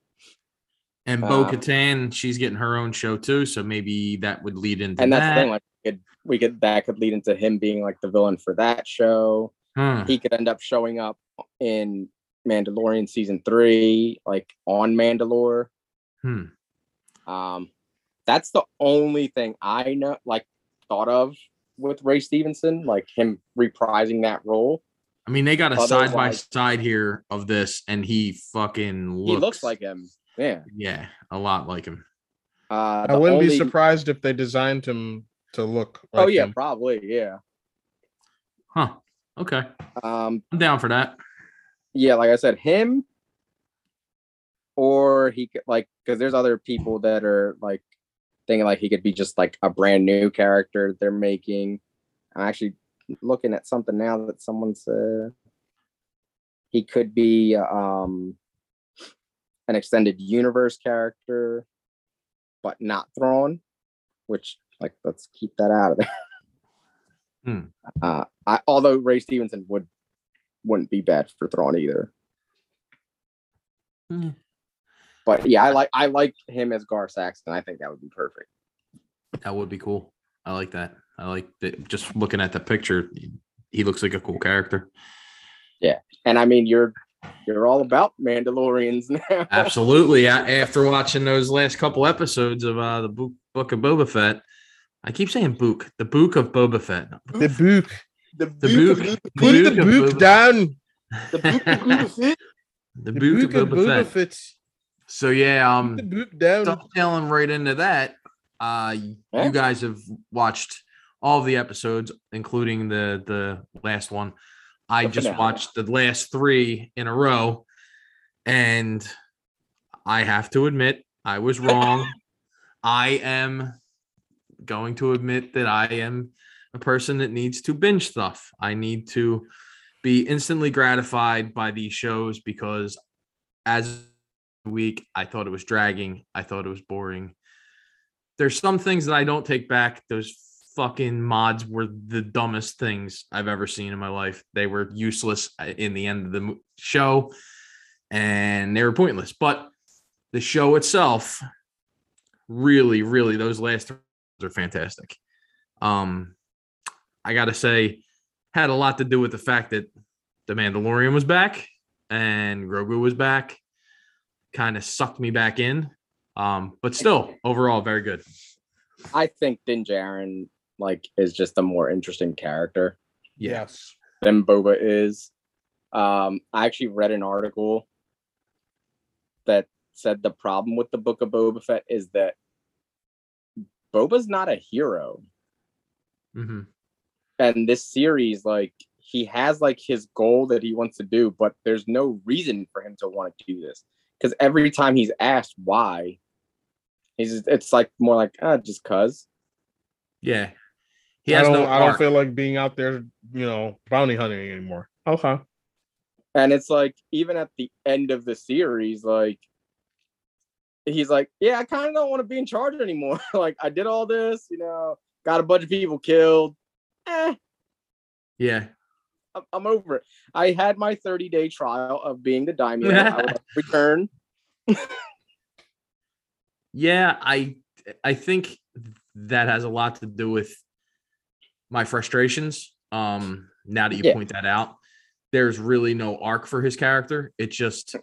And Uh, Bo Katan, she's getting her own show too, so maybe that would lead into and that's that. the thing, like we could, we could that could lead into him being like the villain for that show. Huh. he could end up showing up in Mandalorian season three, like on Mandalore. Hmm. Um, that's the only thing I know, like thought of with Ray Stevenson, like him reprising that role. I mean, they got a side by side here of this, and he fucking looks, he looks like him. Yeah. yeah, a lot like him. Uh, I wouldn't be surprised if they designed him to look. Like Oh yeah, him. probably yeah. Huh. Okay. Um, I'm down for that. yeah, like I said, him or he could like because there's other people that are like thinking like he could be just like a brand new character they're making. I'm actually looking at something now that someone said he could be um an extended universe character, but not Thrawn, which like let's keep that out of there. Hmm. Uh, I, although Ray Stevenson would wouldn't be bad for Thrawn either. Hmm. But yeah, I like I like him as Gar Saxon. I think that would be perfect. That would be cool. I like that. I like that. Just looking at the picture, he- he looks like a cool character. Yeah, and I mean, you're you're all about Mandalorians now. Absolutely. A- After watching those last couple episodes of uh, the book, book of Boba Fett, I keep saying book, the book of Boba Fett. The book. The, The book, book. Put the Book of book Boba- down. the book of Boba Fett. The The book, of Boba, Fett. Fett. So yeah, um, Put the book down. dovetailing right into that, uh, y- Yeah. you guys have watched all the episodes, including the the last one. I The just finale. watched the last three in a row, and I have to admit I was wrong. I am going to admit that I am a person that needs to binge stuff. I need to be instantly gratified by these shows because as a week I thought it was dragging, I thought it was boring. There's some things that I don't take back. Those fucking mods were the dumbest things I've ever seen in my life. They were useless uh, in the end of the show and they were pointless. But the show itself really really those last are fantastic. Um I got to say had a lot to do with the fact that the Mandalorian was back and Grogu was back. Kind of sucked me back in. Um but still overall very good. I think Din Djarin like is just a more interesting character Yes. than Boba is. Um, I actually read an article that said the problem with the book of Boba Fett is that Boba's not a hero. hmm And this series, like, he has like his goal that he wants to do, but there's no reason for him to want to do this. Because every time he's asked why, he's it's like more like, ah, just cuz. Yeah. He I has don't. no I don't arc. feel like being out there, you know, bounty hunting anymore. Okay. And it's like even at the end of the series, like he's like, Yeah, I kind of don't want to be in charge anymore. like I did all this, you know, got a bunch of people killed. Eh, yeah. I'm, I'm over it. I had my 30 day trial of being the daimyo. I would return. Yeah, I I think that has a lot to do with my frustrations. Um, now that you Yeah. point that out, there's really no arc for his character. It's just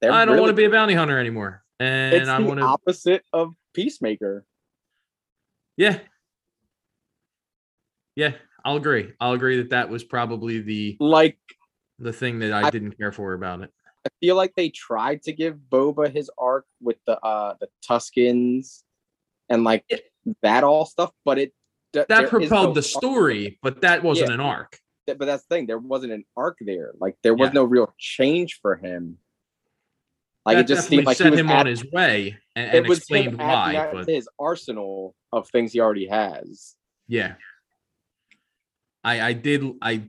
They're I don't want to be a bounty hunter anymore, and It's I the want to. opposite of Peacemaker. Yeah, yeah, I'll agree. I'll agree that that was probably the Like the thing that I I- didn't care for about it. I feel like they tried to give Boba his arc with the uh the Tuscans and like that all stuff, but it th- there propelled no the story, but that wasn't Yeah. an arc. But that's the thing, there wasn't an arc there. Like there was Yeah. no real change for him. Like that it just definitely seemed like he set was him add- on his way and, it was explained adding why. that But his arsenal of things he already has. yeah, I I did I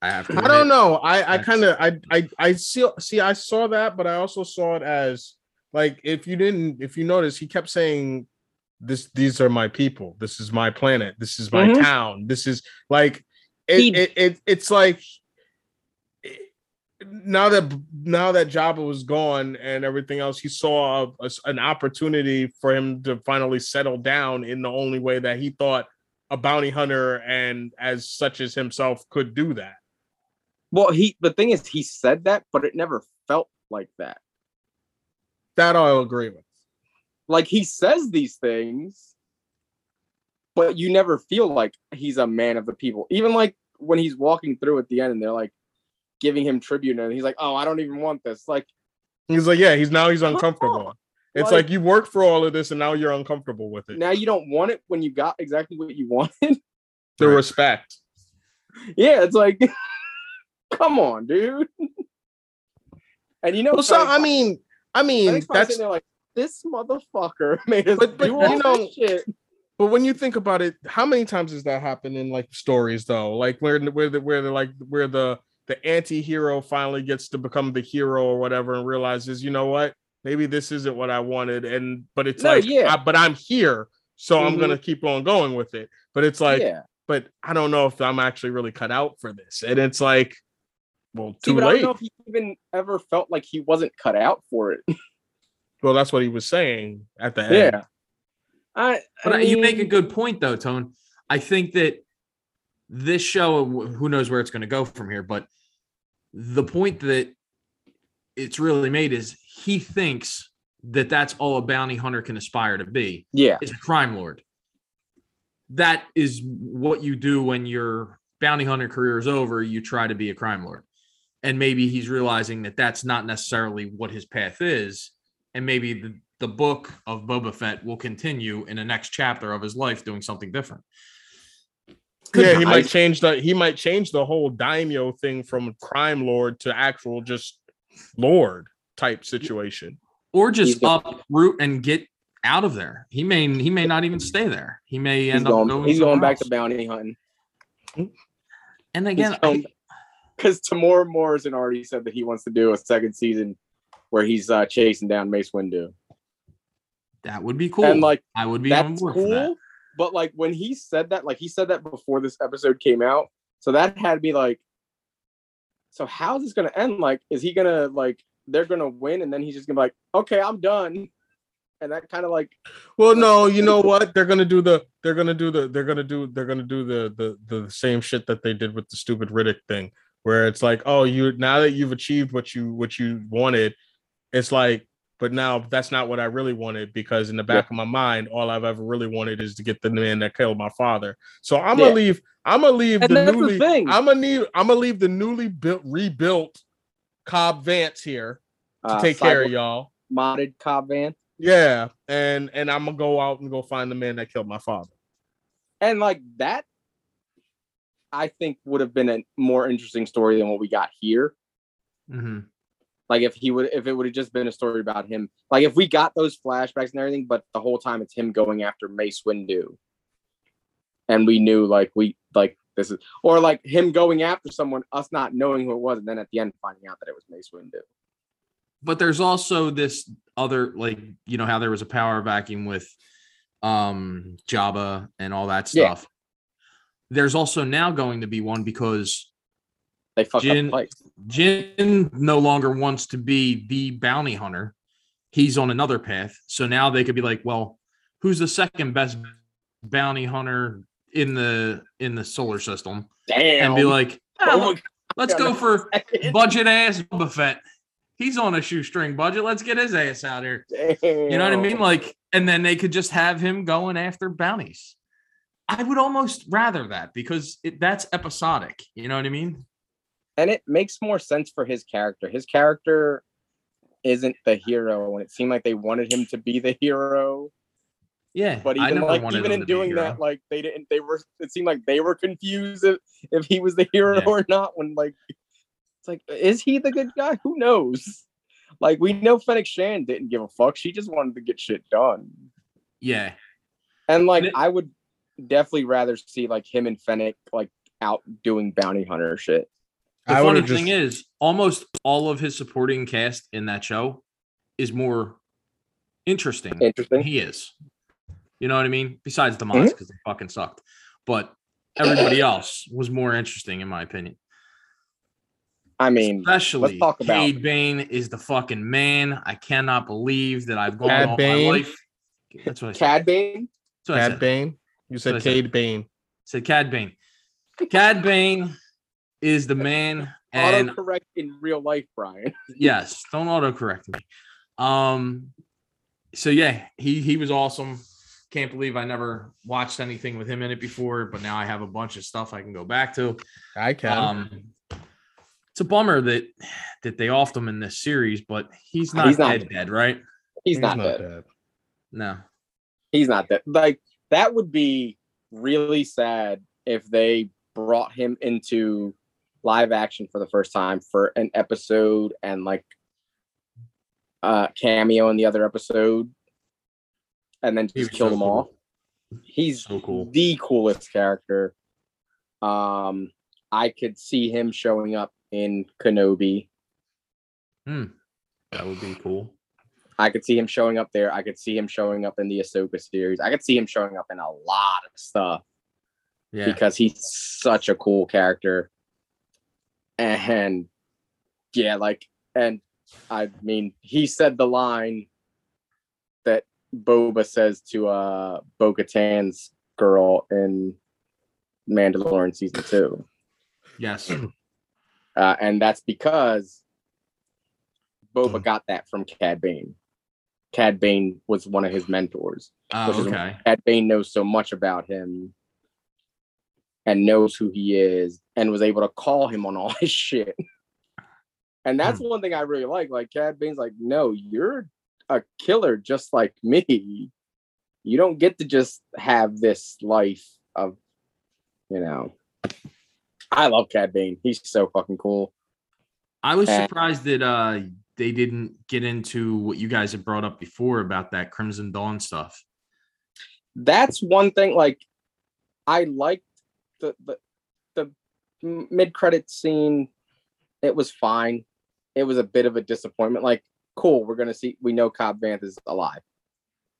I have to. I don't know. I I kind of I I I see see I saw that, but I also saw it as like if you didn't if you notice, he kept saying this these are my people. This is my planet. This is my Mhm. town. This is like it, He- it, it it's like now that now that Jabba was gone and everything else, he saw a- a- an opportunity for him to finally settle down in the only way that he thought a bounty hunter and as such as himself could do that. Well, he the thing is he said that, but it never felt like that. That I'll agree with. Like he says these things, but you never feel like he's a man of the people. Even like when he's walking through at the end and they're like giving him tribute and he's like, "Oh, I don't even want this." Like He's like, yeah, he's now he's uncomfortable. It's Like- like you worked for all of this and now you're uncomfortable with it. now you don't want it when you got exactly what you wanted. The Right. respect. yeah, it's like, come on, dude. and you know, Well, so I mean, I mean, Fennec's that's like this motherfucker made us But- but, do all you know- shit. but when you think about it, how many times has that happened in like stories though? Like where where the where the like where the the anti-hero finally gets to become the hero or whatever and realizes, you know what? Maybe this isn't what I wanted. And but it's No, like, yeah. I- but I'm here, so I'm Mhm. gonna keep on going with it. But it's like, yeah. but I don't know if I'm actually really cut out for this. And it's like, well, See, too but I don't late. know if he even ever felt like he wasn't cut out for it. Well, that's what he was saying at the end. Yeah. I, But I you make a good point, though, Tone. I think that this show, who knows where it's going to go from here, but the point that it's really made is he thinks that that's all a bounty hunter can aspire to be Yeah. is a crime lord. That is what you do when your bounty hunter career is over. You try to be a crime lord. And maybe he's realizing that that's not necessarily what his path is. And maybe the, the book of Boba Fett will continue in the next chapter of his life doing something different. Yeah, he be. might change the he might change the whole daimyo thing from crime lord to actual just lord type situation. Or just uproot and get out of there. He may he may not even stay there. He may He's end up going, going he's going somewhere back to bounty hunting. And again, filmed- I, Because Temuera Morrison already said that he wants to do a second season where he's uh, chasing down Mace Windu, that would be cool. and like I would be on that's board for that. But like when he said that, like he said that before this episode came out, so that had me like, so how's this gonna end? Like, is he gonna like they're gonna win, and then he's just gonna be like, okay, I'm done, and that kind of like Well, no, you know what? They're gonna do the they're gonna do the they're gonna do they're gonna do the the the same shit that they did with the stupid Riddick thing, where it's like, oh, you now that you've achieved what you what you wanted, it's like, but now that's not what I really wanted because in the back of my mind, all I've ever really wanted is to get the man that killed my father. So I'm Yeah. gonna leave. I'm gonna leave And the that's the newly. thing. I'm gonna need. I'm gonna leave the newly built rebuilt Cobb Vanth here to uh, take care of y'all. modded Cobb Vanth, Yeah, and and I'm gonna go out and go find the man that killed my father. and like that, I think would have been a more interesting story than what we got here. Mhm. Like if he would, if it would have just been a story about him, like if we got those flashbacks and everything, but the whole time it's him going after Mace Windu, and we knew like we like this is, or like him going after someone, us not knowing who it was, and then at the end finding out that it was Mace Windu. But there's also this other, like, you know, how there was a power vacuum with um Jabba and all that Yeah. stuff. There's also now going to be one because They fucked Jin- place. Jin no longer wants to be the bounty hunter. He's on another path. So now they could be like, well, who's the second best bounty hunter in the in the solar system? Damn. And be like, Oh "Ah, let's go for budget ass Boba Fett. He's on a shoestring budget. Let's get his ass out here. You know what I mean? Like, and then they could just have him going after bounties. I would almost rather that because it, that's episodic. You know what I mean? And it makes more sense for his character. His character isn't the hero, and it seemed like they wanted him to be the hero. Yeah. But I even like even in to be a doing that, like they didn't. They were. It seemed like they were confused if, if he was the hero Yeah. or not. When like it's like, is he the good guy? Who knows? Like we know Fennec Shand didn't give a fuck. She just wanted to get shit done. yeah. And like But it- I would definitely rather see like him and Fennec like out doing bounty hunter shit. The I funny would've thing is, almost all of his supporting cast in that show is more interesting than Interesting. he is. You know what I mean? Besides the mm-hmm. mods, because they fucking sucked. But everybody else was more interesting, in my opinion. I mean, Especially talk about- Cade Bane is the fucking man. I cannot believe that I've gone Cad all Bane? my life. That's what I said. Cad Bane. That's what I said. Bane. You said What Cade Bane. said Cad Bane. Cad Bane is the man. And autocorrect in real life, Brian. yes, don't autocorrect me. Um, so yeah, he he was awesome. Can't believe I never watched anything with him in it before, but now I have a bunch of stuff I can go back to. I can. Um, it's a bummer that that they offed him in this series, but he's not, He's not- dead, dead, right? He's, not, dead. No. He's not dead. Like that would be really sad if they brought him into live action for the first time for an episode and like uh cameo in the other episode and then He just was kill so them cool. all. He's So cool. the coolest character. Um I could see him showing up in Kenobi. That would be cool. I could see him showing up there. I could see him showing up in the Ahsoka series. I could see him showing up in a lot of stuff Yeah. because he's such a cool character. And yeah, like, and I mean, he said the line that Boba says to uh Bo Katan's girl in Mandalorian season two. Yes. Uh, and that's because Boba Mm. got that from Cad Bane. Cad Bane was one of his mentors. Oh, okay. Cad Bane knows so much about him and knows who he is and was able to call him on all his shit. And that's one thing I really like. Like Cad Bane's like, no, you're a killer just like me. You don't get to just have this life of, you know. I love Cad Bane. He's so fucking cool. I was Uh, surprised that uh they didn't get into what you guys had brought up before about that Crimson Dawn stuff. that's one thing like i liked the, the mid credit scene, it was fine. It was a bit of a disappointment. Like, cool, we're gonna see. We know Cobb Vanth is alive.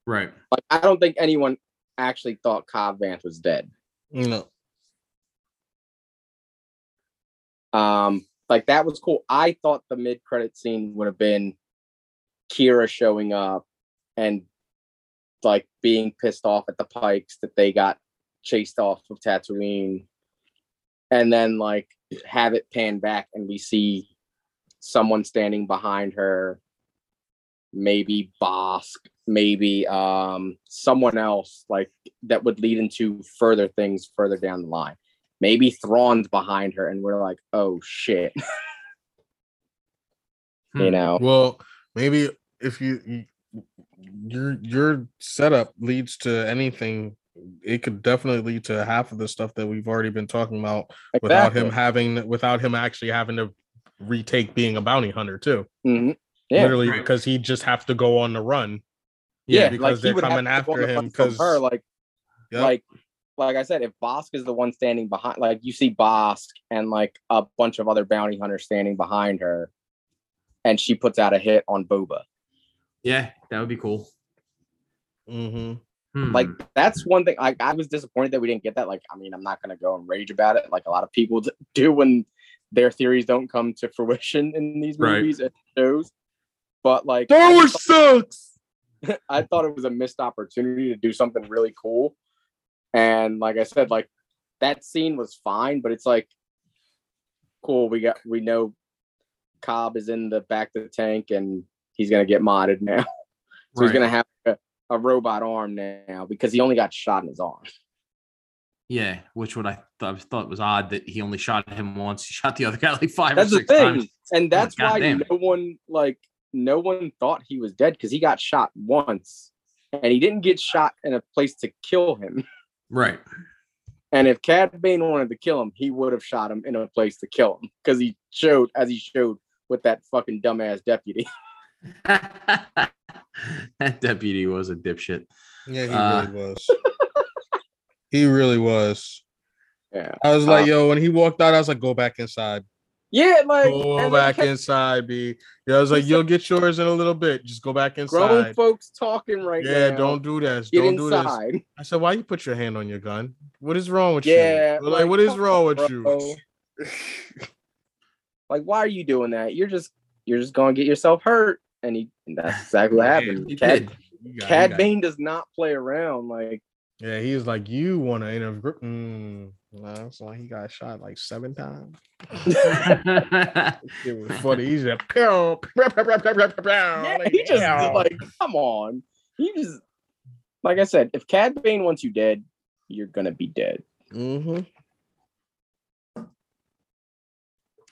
Right. Like, I don't think anyone actually thought Cobb Vanth was dead. You know, Um, like that was cool. I thought the mid credit scene would have been Kira showing up and like being pissed off at the Pikes that they got chased off of Tatooine, and then like have it pan back and we see someone standing behind her, maybe Bossk, maybe um someone else like that would lead into further things further down the line maybe Thrawn's behind her, and we're like, oh shit, you Hmm. know? well, maybe if you, you your your setup leads to anything, it could definitely lead to half of the stuff that we've already been talking about without him having without him actually having to retake being a bounty hunter too. Mhm. Yeah, Literally Right. because he'd just have to go on the run. yeah, because like they're would have coming to go on after him because her, like, Yep. like, like I said, if Bossk is the one standing behind, like you see Bossk and like a bunch of other bounty hunters standing behind her, and she puts out a hit on Boba. Yeah, that would be cool. hmm Hmm. Like that's one thing. Like I was disappointed that we didn't get that. Like I mean, I'm not gonna go and rage about it like a lot of people do when their theories don't come to fruition in these Right. movies and shows. But like, Star Wars sucks. I thought it was a missed opportunity to do something really cool. And like I said, like that scene was fine, but it's like cool. We got we know Cobb is in the back of the tank and he's gonna get modded now. So he's gonna have a, a robot arm now because he only got shot in his arm. Yeah, which what I thought, thought was odd that he only shot him once. He shot the other guy like five That's or the six thing. times. And that's God why it. no one like no one thought he was dead because he got shot once and he didn't get shot in a place to kill him. Right. And if Cad Bane wanted to kill him, he would have shot him in a place to kill him because he showed, as he showed with that fucking dumbass deputy. that deputy was a dipshit. Yeah, he Uh, really was. he really was. Yeah. I was like, Uh, yo, when he walked out, I was like, go back inside. Yeah, like Go back kept inside, B. Yeah, I was like, you'll get yours in a little bit. Just go back inside. grown inside. folks talking right now. Yeah, now. don't do this. get Don't do this. inside. I said, why you put your hand on your gun? What is wrong with Yeah, you? Like, what is wrong on, with you? Like, why are you doing that? You're just you're just gonna get yourself hurt and he and that's exactly what happened. Yeah, Cad, got, Cad Bane does not play around. Like, yeah, he was like, "You want to interview?" Mm. That's why he got shot like seven times. it was funny. He's like, pow, pow, pow, like, he just like, come on. He just, like I said, if Cad Bane wants you dead, you're gonna be dead. Mm-hmm.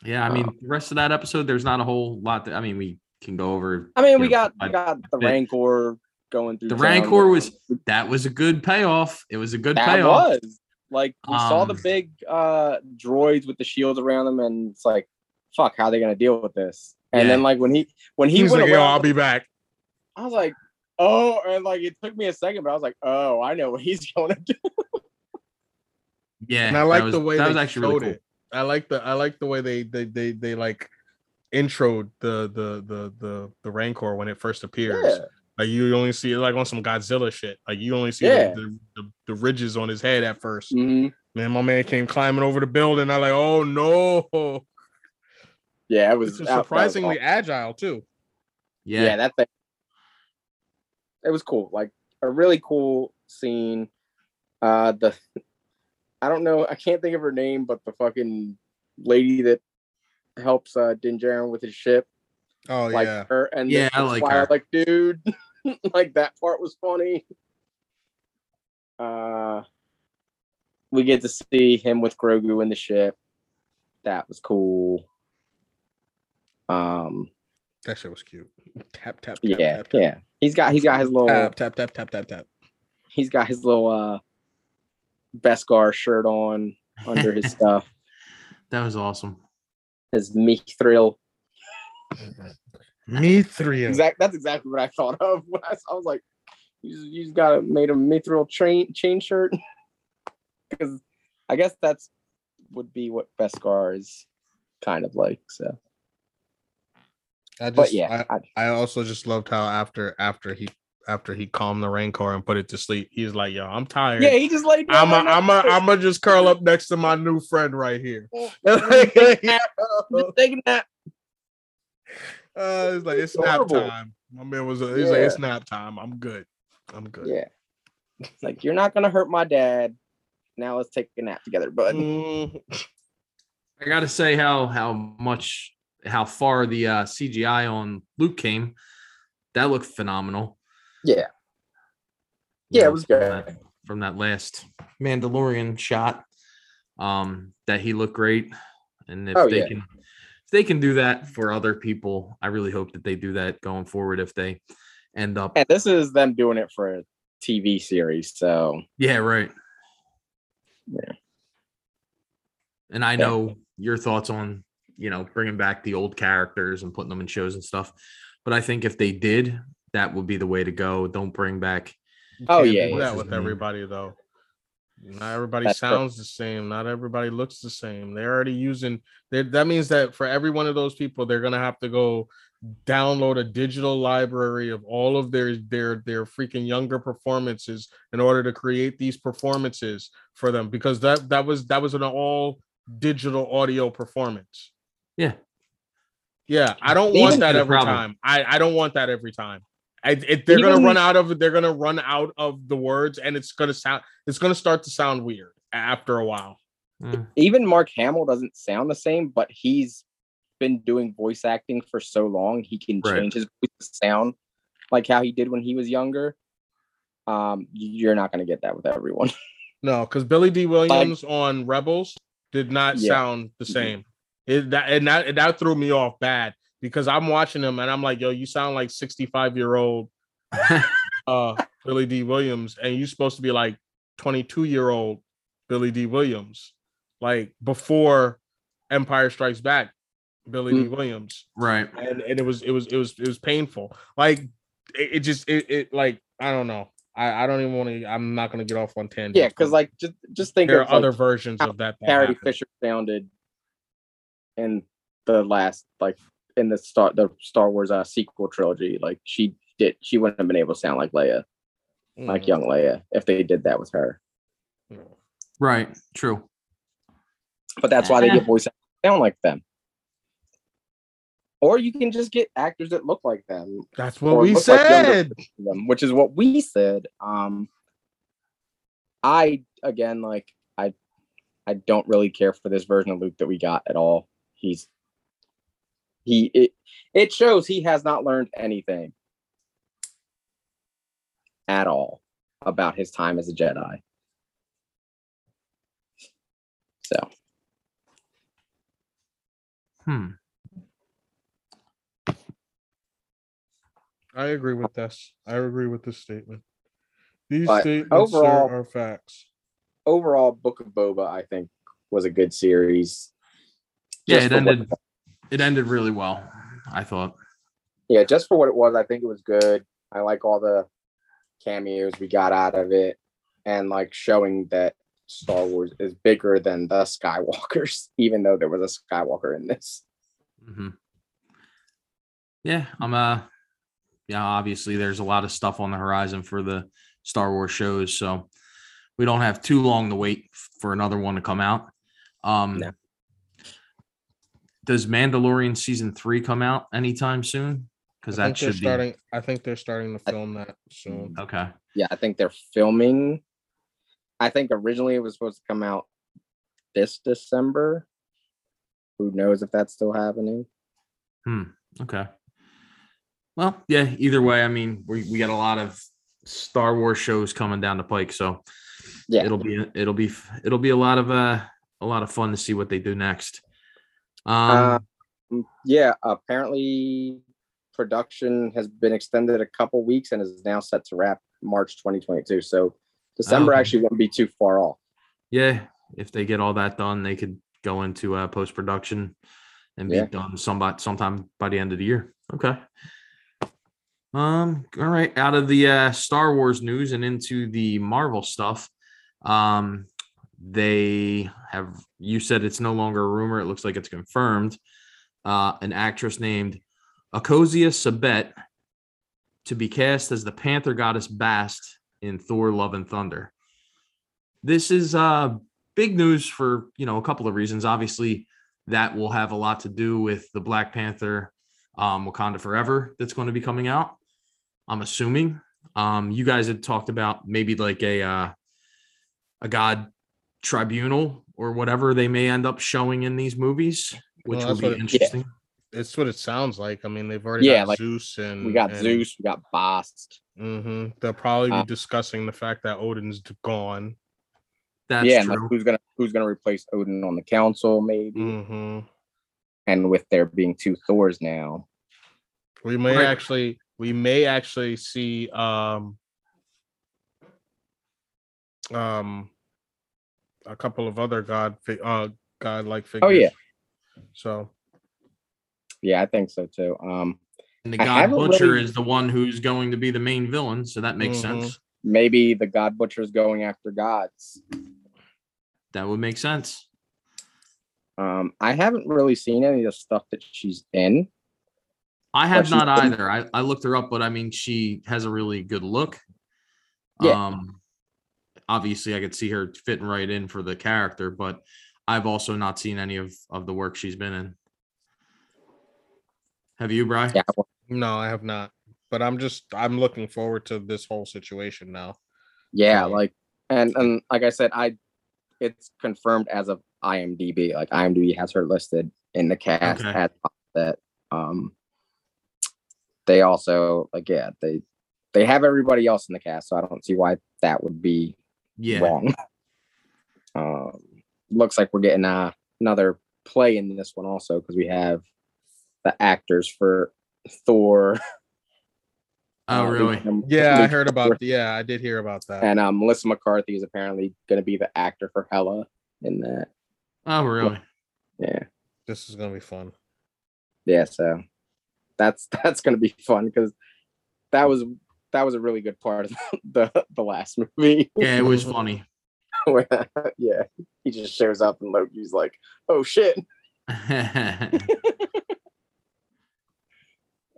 Yeah, I mean, uh, the rest of that episode, there's not a whole lot that I mean, we can go over. I mean, we know, got I- we got the bit. Rancor going through. The town. Rancor was- That was a good payoff. It was a good that payoff. was like we saw the Um, big uh droids with the shields around them, and it's like, fuck, how are they gonna deal with this? And Yeah. then like when he when he He's went like, away, yo, I I'll be back. I was like, oh, and like it took me a second, but I was like, oh, I know what he's gonna do. Yeah, And I like was- the way that they was actually showed really cool. it. I like the I like the way they they they they like introed the the the the the Rancor when it first appears. Yeah. Like you only see it like on some Godzilla shit. Like you only see Yeah. the, the, the ridges on his head at 1st Mhm. Man, my man came climbing over the building. I like, oh no. Yeah, it It was was that- that was surprisingly awesome. agile too. Yeah, yeah, that thing. It was cool, like a really cool scene. Uh, the I don't know, I can't think of her name, but the fucking lady that helps uh Din Djarin with his ship, Oh like yeah. her, and Yeah, I like her. Like, dude, like that part was funny. Uh, we get to see him with Grogu in the ship. That was cool. Um, That shit was cute. Tap tap tap yeah, tap tap. yeah. He's got he's got his little Tap tap tap tap tap tap. he's got his little uh Beskar shirt on under his stuff. that was awesome. His mithril. Me three. Exact. That's exactly what I thought of when I, I was like, he's, he's got a made a mithril chain chain shirt because I guess that's would be what Beskar is kind of like. So, I just, but yeah, I, I, I also just loved how after after he after he calmed the Rancor and put it to sleep, he's like, "Yo, I'm tired. yeah, he just laid. down I'm a, right I'm next a, to I'm gonna just curl up next to my new friend right here." it. Just taking that. Uh, it's like it's nap Adorable. time. My man was, he's like, it's nap time. I'm good. I'm good. Yeah, like you're not gonna hurt my dad. Now let's take a nap together, bud. Mm, I gotta say how how much how far the uh, CGI on Luke came. That looked phenomenal. Yeah, yeah, it was from good. that- from that last Mandalorian shot. Um, that he looked great, and if Oh, they yeah. can, if they can do that for other people, I really hope that they do that going forward. If they end up, And this is them doing it for a TV series, so yeah, right. Yeah. And I Yeah. know your thoughts on you know bringing back the old characters and putting them in shows and stuff, but I think if they did, that would be the way to go. Don't bring back Oh, can't yeah, do yeah. that with his name? everybody though. Not everybody That's correct. sounds the same. Not everybody looks the same. They're already using. they that means that for every one of those people, they're gonna have to go download a digital library of all of their their their freaking younger performances in order to create these performances for them because that that was that was an all digital audio performance. Yeah. Yeah, I don't Even- want that every problem. time. I I don't want that every time. I, it, they're gonna run out of they're gonna run out of the words and it's gonna sound it's gonna start to sound weird after a while. Mm, even Mark Hamill doesn't sound the same, but he's been doing voice acting for so long, he can Right. change his voice to sound like how he did when he was younger. Um, you're not gonna get that with everyone. No, because Billy Dee Williams on Rebels did not Yeah. sound the Mhm. same. It that and that and that threw me off bad because I'm watching him and I'm like, yo, you sound like 65 year old uh Billy Dee Williams, and you're supposed to be like 22 year old Billy Dee Williams, like before Empire Strikes Back, Billy Dee Williams. right. and, and it was it was it was it was painful. Like it, it just it, it like I don't know. I I don't even want to. I'm not gonna get off on tangent. yeah, because like just just think there of are other versions of that. that Carrie. Fisher sounded in the last like in the Star the Star Wars uh, sequel trilogy. Like she did, she wouldn't have been able to sound like Leia, like Mm, young Leia, if they did that with her. Right. True. but that's why they get voice sound like them. Or you can just get actors that look like them, That's what we look like said. them, which is what we said. Um, I again, like I, I don't really care for this version of Luke that we got at all. He's he it it shows he has not learned anything at all about his time as a Jedi. So Hmm. I agree with this. I agree with this statement. These But statements overall- are, are facts. overall, Book of Boba, I think, was a good series. Yeah, Just it ended. It ended really well. I thought. yeah, just for what it was, I think it was good. I like all the cameos we got out of it, and like showing that Star Wars is bigger than the Skywalkers, even though there was a Skywalker in this. hmm Yeah, I'm uh yeah, obviously there's a lot of stuff on the horizon for the Star Wars shows, so we don't have too long to wait for another one to come out. Um No. Does Mandalorian season three come out anytime soon? Because that they're should be starting. I think they're starting to film that soon. okay. Yeah, I think they're filming. I think originally it was supposed to come out this December. Who knows if that's still happening? Hmm. Okay. Well, yeah, either way, I mean, we, we got a lot of Star Wars shows coming down the pike, so Yeah. it'll be it'll be it'll be a lot of uh a lot of fun to see what they do next. Um Uh, yeah, apparently production has been extended a couple weeks and is now set to wrap March 2022. So December okay. actually won't be too far off. yeah, if they get all that done, they could go into uh post production and be Yeah. done some sometime by the end of the year. Okay. Um, all right, out of the uh Star Wars news and into the Marvel stuff. Um they have you said it's no longer a rumor. It looks like it's confirmed. Uh, an actress named Akosia Sabet to be cast as the Panther goddess Bast in Thor: Love and Thunder. This is uh, big news for you know a couple of reasons. Obviously, that will have a lot to do with the Black Panther, um, Wakanda Forever that's going to be coming out. I'm assuming. Um, you guys had talked about maybe like a uh, a god tribunal or whatever they may end up showing in these movies, which Well, will be what it- interesting. It's what it sounds like. I mean, they've already Yeah, got like, Zeus and We got and, Zeus, we got Bast. hmm They'll probably be Uh, discussing the fact that Odin's gone. That's yeah, and like true. who's gonna who's gonna replace Odin on the council, maybe. hmm And with there being two Thors now. We may Right. actually, we may actually see um um a couple of other god fi- uh god like figures. Oh, yeah. So Yeah, I think so too. Um and the I God haven't Butcher really- is the one who's going to be the main villain, so that makes Mhm. sense. maybe the God Butcher is going after gods. That would make sense. Um, I haven't really seen any of the stuff that she's in. I have she's not been- either. I, I looked her up, but I mean, she has a really good look. Yeah. Um, obviously, I could see her fitting right in for the character, but I've also not seen any of of the work she's been in. Have you, Bry? Yeah, no, I have not. But I'm just I'm looking forward to this whole situation now. yeah, So- like and and like I said, I it's confirmed as of IMDb. Like IMDb has her listed in the cast Okay. as that. Um, they also like yeah they they have everybody else in the cast, so I don't see why that would be Yeah. wrong. Um, looks like we're getting uh, another play in this one also because we have the actors for Thor. Oh, uh, really? Luke- Yeah, I heard about Hemsworth, yeah, I did hear about that. and um, Melissa McCarthy is apparently going to be the actor for Hela in that. Oh, really? Yeah, this is gonna be fun. yeah. So that's that's going to be fun because that was that was a really good part of the the last movie. Yeah, it was funny. where, yeah, he just shows up and Loki's like, "Oh shit." yeah,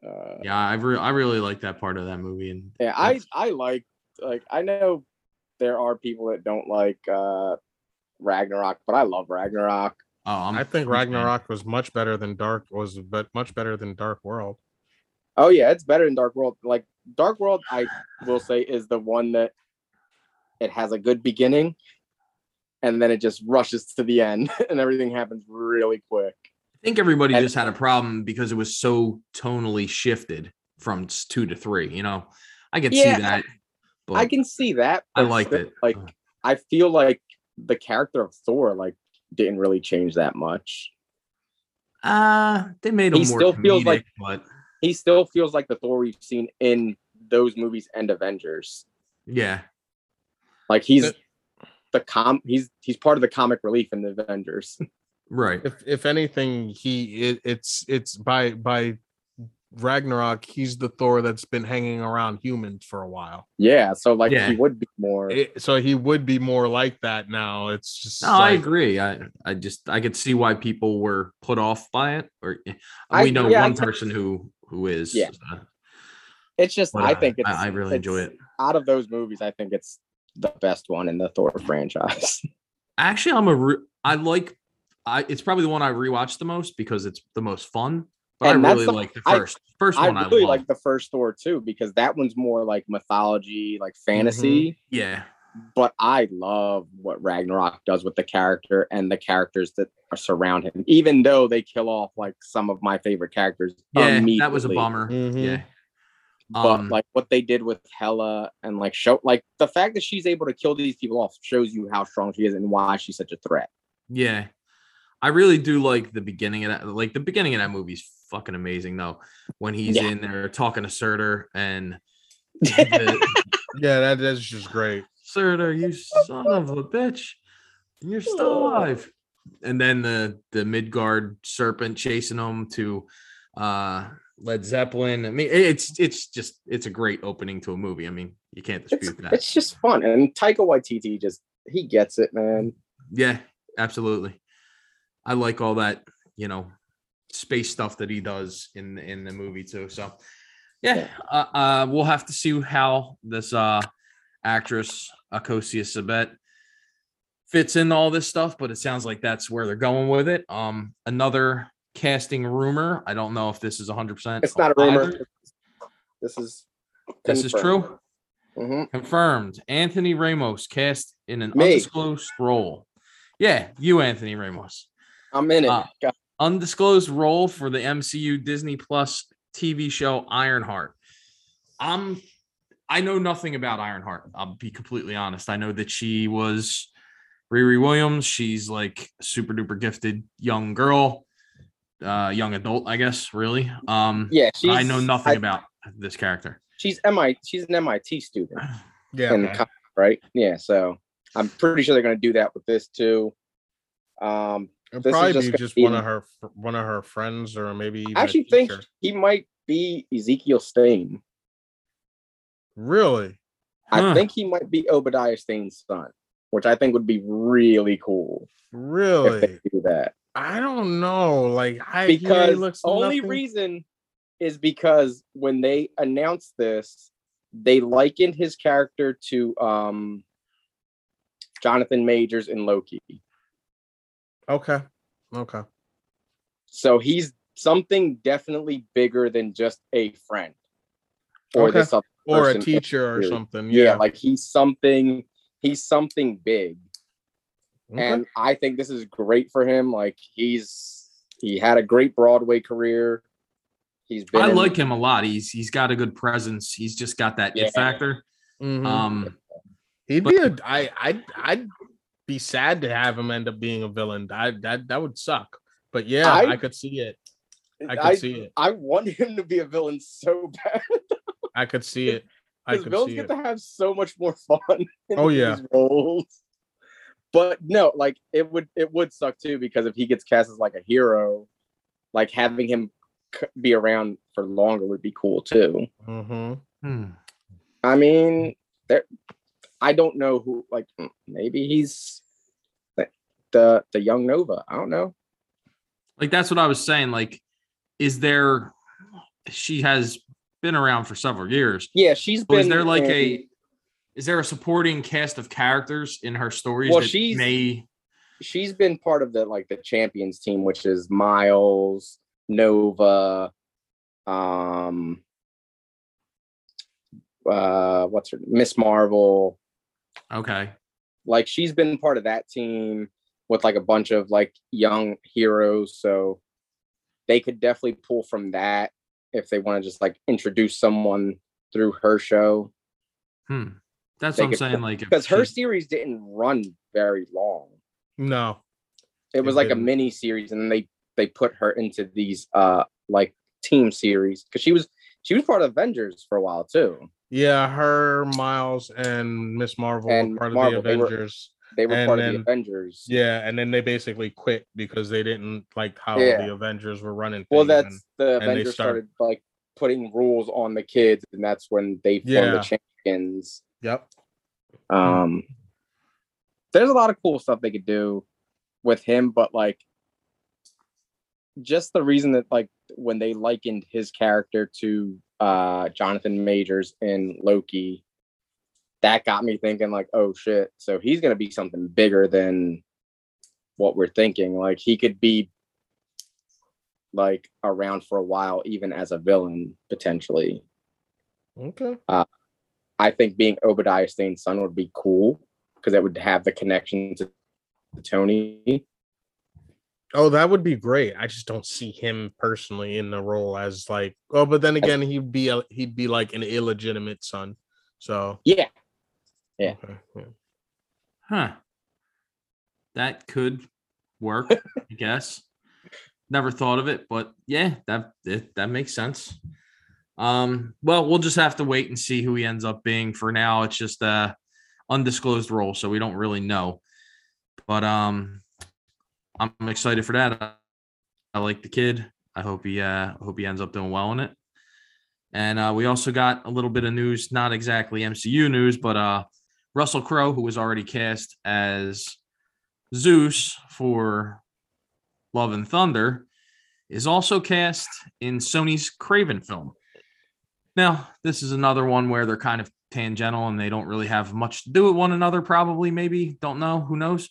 Uh, I re- I really like that part of that movie, and Yeah, I I like like I know there are people that don't like uh Ragnarok, but I love Ragnarok. oh, I'm, I think I'm a fan. Ragnarok was much better than Dark was but much better than Dark World. Oh yeah, it's better than Dark World. Like Dark World, I will say is the one that it has a good beginning, and then it just rushes to the end, and everything happens really quick. I think everybody And- just had a problem because it was so tonally shifted from two to three. You know, I can Yeah, see that. I can see that. I liked still, it. Like I feel like the character of Thor like didn't really change that much. uh they made him He more still feels like- but He still feels like the Thor we've seen in those movies and Avengers. yeah, Like he's But- the com he's he's part of the comic relief in the Avengers. right. If if anything, he it, it's it's by by Ragnarok, he's the Thor that's been hanging around humans for a while. yeah, so like Yeah. he would be more It- so he would be more like that now. It's just No, I agree. I I just I could see why people were put off by it. Or eh, I- we know yeah, one can- person who who is. Yeah. uh, it's just but, I uh, think it's I, I really enjoy it. out of those movies, I think it's the best one in the Thor franchise. Actually, I'm a re- I like I it's probably the one I rewatched the most because it's the most fun. But And I that's really the- like the I- first first I one. I, really love. like the first Thor too because that one's more like mythology, like Mm-hmm. fantasy. yeah, But I love what Ragnarok does with the character and the characters that are surround him. Even though they kill off like some of my favorite characters, yeah. That was a immediately. bummer. Mhm. Yeah. But Um, like what they did with Hela and like show like the fact that she's able to kill these people off shows you how strong she is and why she's such a threat. Yeah. I really do like the beginning of that. Like the beginning of that movie's fucking amazing though. When he's Yeah. in there talking to Surtur and the, yeah, that that's just great. Surtur, you son of a bitch. and You're still alive. And then the the Midgard serpent chasing him to uh Led Zeppelin. I mean, it's it's just it's a great opening to a movie. I mean, you can't It's, dispute that. it's just fun. And Taika Waititi just he gets it, man. Yeah, absolutely. I like all that, you know, space stuff that he does in in the movie too. So, yeah, uh, uh we'll have to see how this uh actress Akosia Sabet fits in all this stuff, but it sounds like that's where they're going with it. Um, another casting rumor. I don't know if this is 100. percent It's not a rumor. This is This is true. hmm Confirmed. Anthony Ramos cast in an Me. undisclosed role. Yeah, you, Anthony Ramos. I'm in it. Uh, Undisclosed role for the MCU Disney Plus TV show Ironheart. I'm I know nothing about Ironheart. I'll be completely honest. I know that she was Riri Williams. She's like super duper gifted young girl, uh, young adult, I guess, really. Um, yeah, she's. I know nothing I- about this character. She's MI. She's an MIT student. Yeah. in co- right? Yeah, so I'm pretty sure they're going to do that with this too. Um, It'll probably just be just be- one of her one of her friends or maybe even I a actually think he might be Ezekiel Stane. really Huh. I think he might be Obadiah Stane's son, which I think would be really cool if really they do that. I don't know. Like I Because looks only nothing- reason is because when they announced this, they likened his character to um Jonathan Majors in Loki. Okay. Okay. So he's something definitely bigger than just a friend or Okay. this other Or a teacher or something. Yeah. Yeah. like he's something. He's something big, Okay. and I think this is great for him. Like he's he had a great Broadway career. He's been. I in- like him a lot. He's he's got a good presence. He's just got that Yeah. it factor. Mhm. Um, He'd be a I I'd I'd be sad to have him end up being a villain. I that that would suck. But yeah, I, I- could see it. I could I, see it. I want him to be a villain so bad I could see it. I because could villains see get it. to have so much more fun. In Oh, yeah. these roles. But no, like it would it would suck too because if he gets cast as like a hero, like having him be around for longer would be cool too. hmm hmm. I mean, there. I don't know who. Like mm, maybe he's the the, young Nova. I don't know. Like that's what I was saying. Like, is there? She has been around for several years. Yeah, she's So been. is there like a? Is there a supporting cast of characters in her stories Well, she's- may? she's been part of the like the champions team, which is Miles, Nova, um, uh, what's her Miss Marvel. Okay. Like she's been part of that team with like a bunch of like young heroes, so they could definitely pull from that if they want to just like introduce someone through her show Hmm. That's They what I'm could- saying. Like, because her she- series didn't run very long. No. it It was like a mini series and then they they put her into these uh like team series because she was she was part of avengers for a while too Yeah, her, Miles, and Miss Marvel And were part Marvel, of the Avengers. they were And part of the avengers Yeah, and then they basically quit because they didn't like how Yeah. the Avengers were running. well that's and- the they avengers started- started like putting rules on the kids and that's when they formed Yeah. the champions Yep. um there's a lot of cool stuff they could do with him but like just the reason that like when they likened his character to uh jonathan majors in loki that got me thinking like oh shit so he's gonna be something bigger than what we're thinking like he could be like around for a while even as a villain potentially Okay. I think being Obadiah Stane's son would be cool because it would have the connection to Tony. Oh, that would be great. I just don't see him personally in the role as like. Oh, but then again, he'd be a, he'd be like an illegitimate son. So Yeah, Yeah. okay, yeah. Huh. That could work, I guess. Never thought of it, but yeah, that it, that makes sense. Um, well, we'll just have to wait and see who he ends up being. For now, it's just a undisclosed role, so we don't really know. But um, I'm excited for that. I, I like the kid. I hope he uh I hope he ends up doing well in it. And uh, we also got a little bit of news, not exactly MCU news, but uh Russell Crowe, who was already cast as Zeus for Love and Thunder is also cast in Sony's Kraven film. Now, this is another one where they're kind of tangential and they don't really have much to do with one another, probably, maybe. Don't know. Who knows?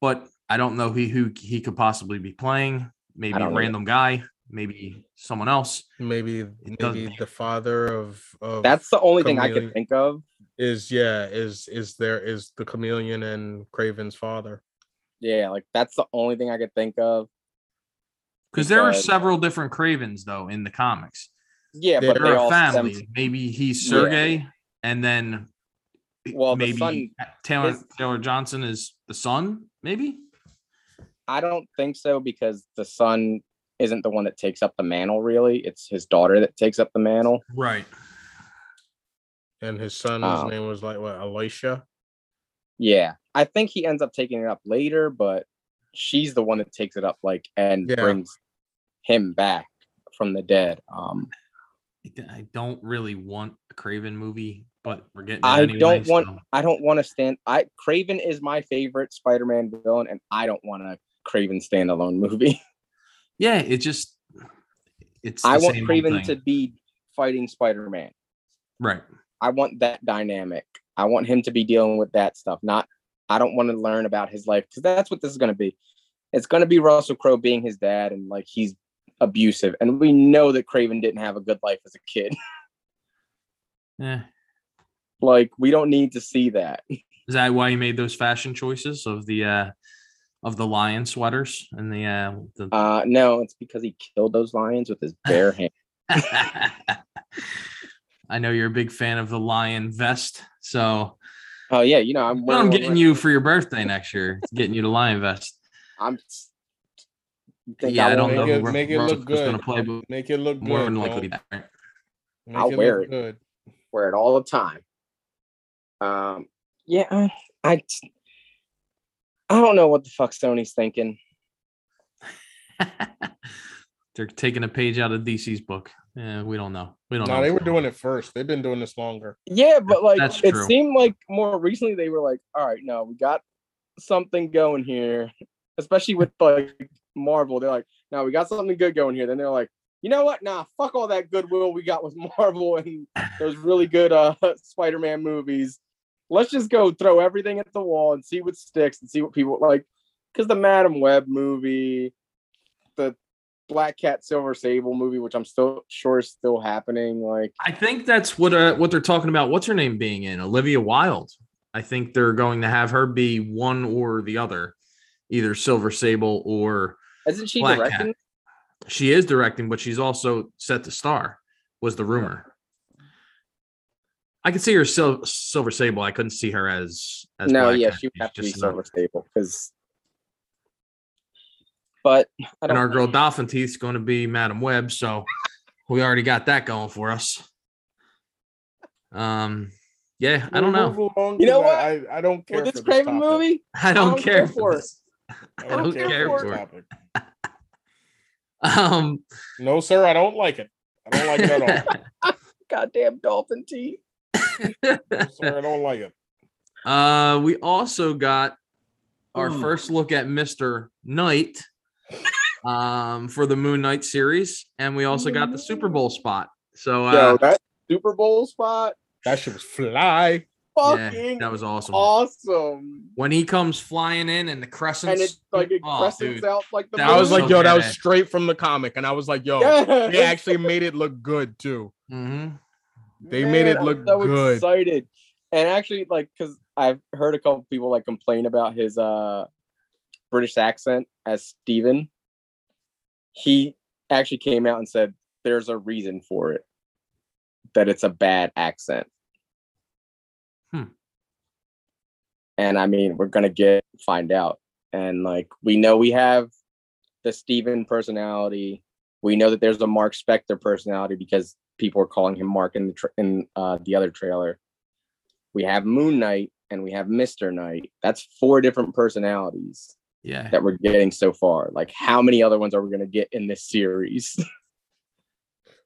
But I don't know who, who he could possibly be playing. Maybe a don't either. random guy, maybe someone else. Maybe doesn't- maybe the father of of That's the only thing I Chameleon. could think of. is yeah is is there is the chameleon and Kraven's father. Yeah, like that's the only thing I could think of. Because there are several different Kravens, though, in the comics. Yeah, They- but They're a all stem family. Maybe he's Yeah. Sergey, and then Well, the maybe son- Taylor his- Taylor Johnson is the son. Maybe I don't think so because the son isn't the one that takes up the mantle. Really, it's his daughter that takes up the mantle. right. And his son's Um, name was like what Alicia? Yeah, I think he ends up taking it up later, but she's the one that takes it up, like, and Yeah. brings him back from the dead. Um, I don't really want a Kraven movie, but we're getting. I anyway, don't want. so- I don't want to stand. I Kraven is my favorite Spider-Man villain, and I don't want a Kraven standalone movie. Yeah, it just. It's. I want Kraven to be fighting Spider-Man. Right. I want that dynamic. I want him to be dealing with that stuff. Not. I don't want to learn about his life because that's what this is going to be. It's going to be Russell Crowe being his dad and like he's abusive, and we know that Kraven didn't have a good life as a kid. Yeah. like we don't need to see that. Is that why you made those fashion choices of the uh of the lion sweaters and the uh the Uh no, it's because he killed those lions with his bare hand. I know you're a big fan of the lion vest, so Oh yeah, you know I'm. what I'm getting one you for your birthday next year. It's getting you the lion vest. I'm. think Yeah, I don't won't know Make it, make it look good. gonna play, but Make it look more good. than likely Don't- that. Right? Make I'll it wear look it. good. wear it all the time. Um, yeah, I, I, I don't know what the fuck Sony's thinking. They're taking a page out of DC's book. Yeah, we don't know. We don't No, know. they were doing it first. They've been doing this longer. Yeah, but like That's it true. seemed like more recently they were like, all right, no, we got something going here, especially with like Marvel. They're like, no, we got something good going here. Then they're like, you know what? Nah, fuck all that goodwill we got with Marvel and those really good uh Spider-Man movies. Let's just go throw everything at the wall and see what sticks and see what people like. Because the Madame Web movie, the Black Cat Silver Sable movie, which I'm still sure is still happening. Like, I think that's what uh, what they're talking about. What's her name being in Olivia Wilde? I think they're going to have her be one or the other, either Silver Sable or isn't she Black Cat. directing? she is directing, but she's also set to star. Was the rumor? I could see her Sil- Silver Sable. I couldn't see her as as no, Black yeah, she would have to be just another- Silver Sable because. But I And don't. our girl Dolphin Teeth's going to be Madame Web, so we already got that going for us. Um, yeah, I don't know. You know what? I, I, I don't care with for this Kraven movie, I don't, don't care care for for it. this. I I don't care for for it. Um, No, sir, I don't like it. I don't like it at all. goddamn dolphin teeth. No, sir, I don't like it. uh, we also got our Ooh. first look at Mister Knight, um, for the Moon Knight series, and we also got the Super Bowl spot. So, uh, Yo, that Super Bowl spot, That shit was fly. yeah, fucking that was awesome. awesome. When he comes flying in and the crescents, And it's like it oh, crescents dude. out like the. That I was was like, so yo, that was straight from the comic, and I was like, yo, yeah. they actually made it look good too. hmm They made it I'm look so good. Excited, and actually, like, because I've heard a couple people like complain about his uh British accent as Steven. He actually came out and said there's a reason for it, that it's a bad accent. Hmm. And I mean, we're gonna get find out, and like we know we have the Steven personality. We know that there's a Mark Spector personality because people are calling him Mark in the tra- in uh, the other trailer. We have Moon Knight and we have Mister Knight. That's four different personalities Yeah. that we're getting so far. Like, how many other ones are we gonna get in this series?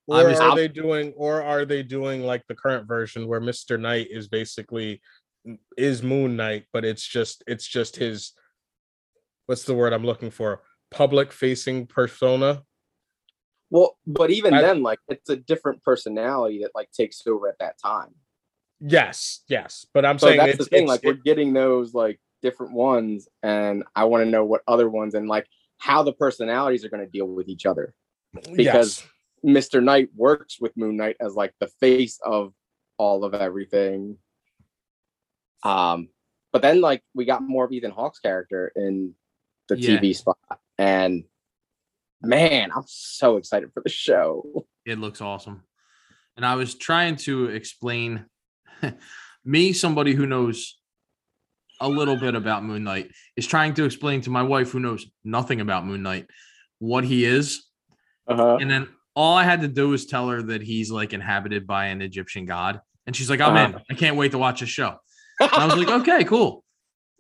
Or Obviously- are they doing, or are they doing like the current version where Mister Knight is basically is Moon Knight, but it's just it's just his what's the word I'm looking for? Public facing persona. Well, but even I- then, like it's a different personality that like takes over at that time. Yes, yes. But I'm So saying that's it's, the thing. Like we're getting those like different ones, and I want to know what other ones and like how the personalities are going to deal with each other. because- yes. Mr. Knight works with Moon Knight as like the face of all of everything. Um, but then like we got more of Ethan Hawke's character in the Yeah. TV spot, and man, I'm so excited for the show. It looks awesome. And I was trying to explain me, somebody who knows a little bit about Moon Knight, is trying to explain to my wife, who knows nothing about Moon Knight, what he is. Uh-huh. And then all I had to do was tell her that he's like inhabited by an Egyptian god. And she's like, I'm in. Uh-huh. I can't wait to watch the show. And I was like, okay, cool.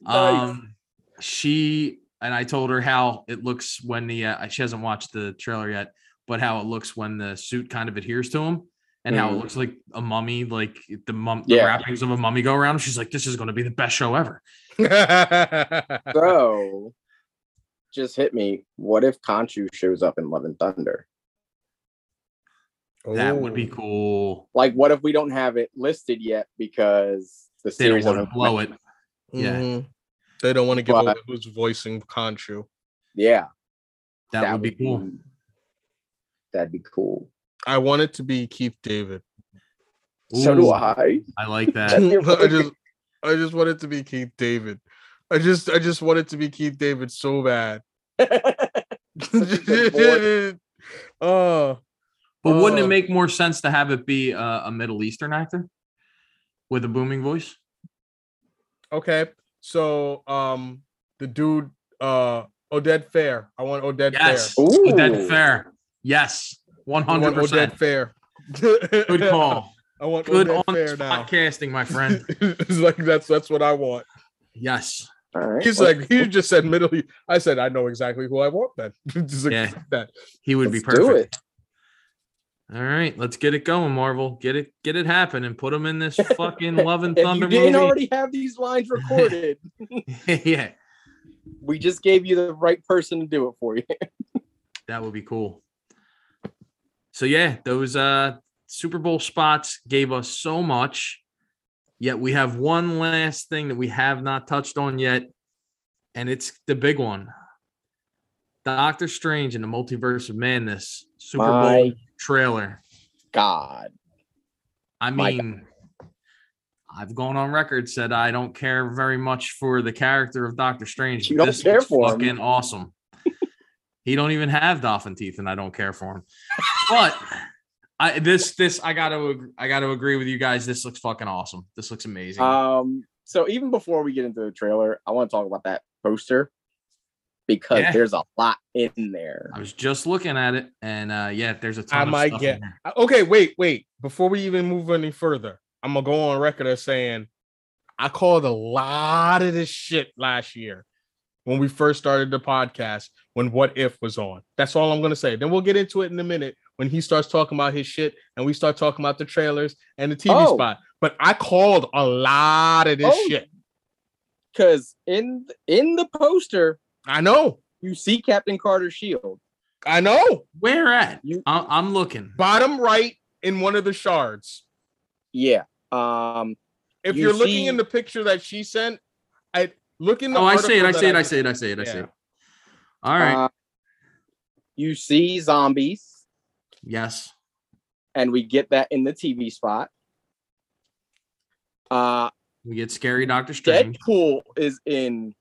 Nice. Um, she and I told her how it looks when the uh, she hasn't watched the trailer yet, but how it looks when the suit kind of adheres to him, and how it Mhm. looks like a mummy, like the mum, the Yeah. wrappings of a mummy go around. She's like, this is going to be the best show ever. So, just hit me. What if Khonshu shows up in Love and Thunder? That would be cool. Like, what if we don't have it listed yet because the They don't series want to doesn't blow it. Yeah. Mhm. They don't want to give But- away who's voicing Khonshu. Yeah, That, would be cool. be- that'd be cool. I want it to be Keith David. So do I. I like that. I just I just want it to be Keith David. I just I just want it to be Keith David so bad. Such a good voice. oh, But wouldn't it Oh. make more sense to have it be a, a Middle Eastern actor with a booming voice? okay. So um the dude uh Oded Fehr. I want Oded Yes. Fehr. Ooh. Oded Fehr. Yes. One I hundred Oded percent. Fehr. Good call. I want Good Oded on Fehr now. podcasting, my friend. it's like that's that's what I want. Yes. All right. He's let's- like he just said Middle I said I know exactly who I want then. just Yeah. that. He would be let's do perfect. All right, let's get it going, Marvel. Get it, get it happening. And put them in this fucking Love and Thunder you didn't movie. already have these lines recorded, yeah, we just gave you the right person to do it for you. that would be cool. So yeah, those uh Super Bowl spots gave us so much. Yet we have one last thing that we have not touched on yet, and it's the big one. Doctor Strange in the Multiverse of Madness Super Bowl trailer. God. I My mean, I've gone on record said I don't care very much for the character of Doctor Strange. You but don't this care for him. fucking awesome. he don't even have dolphin teeth, and I don't care for him. But I this this I gotta I gotta agree with you guys. This looks fucking awesome. This looks amazing. Um, so even before we get into the trailer, I want to talk about that poster because Yeah. there's a lot in there. I was just looking at it, and uh yeah, there's a ton I of might stuff get- in there. Okay, wait, wait. Before we even move any further, I'm gonna go on record as saying I called a lot of this shit last year when we first started the podcast when What If was on. That's all I'm gonna say. Then we'll get into it in a minute when he starts talking about his shit and we start talking about the trailers and the TV Oh. spot. But I called a lot of this Oh. shit. Because in in the poster, I know, you see Captain Carter's shield. I know. Where at? You- I- I'm looking. Bottom right in one of the shards. Yeah. Um, If You you are looking in the picture that she sent, I look in the Oh, I see it. I that see it. I just- see it. I see it. I see it. All right. uh, you see zombies, yes. and we get that in the TV spot. Uh, We get scary Doctor Strange. Deadpool is in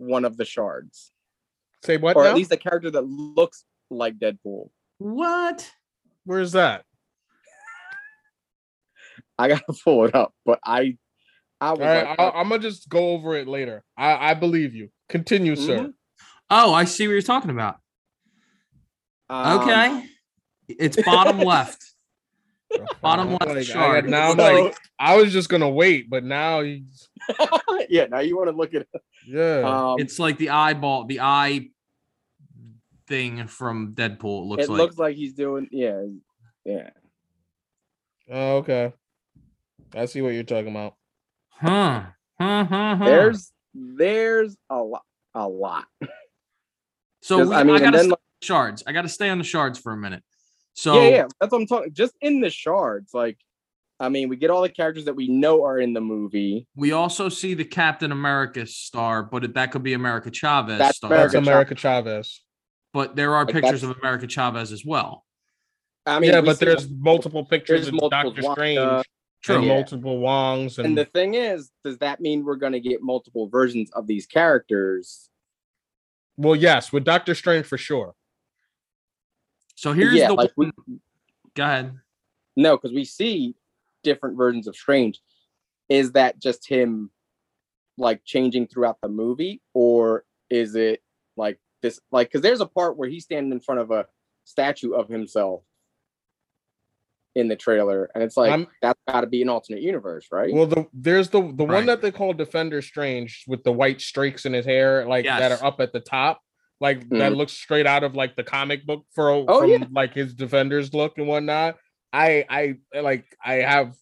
one of the shards, Say what? or now? at least a character that looks like Deadpool. What? Where's that? I gotta pull it up, but I, I All was right, like, I'll, I'm gonna just go over it later. I, I believe you. Continue, sir. Mhm. Oh, I see what you're talking about. um, Okay. it's bottom left. Bottom I'm left like, I now I'm So- like, I was just gonna wait, but now he's yeah, now you want to look at it. yeah. Um, It's like the eyeball, the eye thing from Deadpool. It looks it like. looks like he's doing, yeah, yeah. oh, okay. I see what you're talking about. huh. Huh, huh, huh. There's, there's a lot. a lot. So we, I I, mean, and gotta then, stay like- on the shards. I gotta stay on the shards for a minute. So yeah, yeah, that's what I'm talking. Just in the shards, like, I mean, we get all the characters that we know are in the movie. we also see the Captain America star, but it, that could be America Chavez That's star. That's America America Chavez. But there are Like, pictures of America Chavez as well. I mean, yeah, but see- there's multiple pictures there's of multiple Doctor Wanda, Strange uh, True. and Yeah. multiple Wongs and, And the thing is, does that mean we're going to get multiple versions of these characters? well, yes, with Doctor Strange for sure. So here's yeah, the like we, go ahead. no, because we see different versions of Strange. Is that just him, like changing throughout the movie, or is it like this? Like, because there's a part where he's standing in front of a statue of himself in the trailer, and it's like I'm- that's got to be an alternate universe, right? Well, the there's the the Right. one that they call Defender Strange with the white streaks in his hair, like that are up at the top, like that Mhm. looks straight out of like the comic book for Oh, from yeah. like his Defenders look and whatnot. I I like I have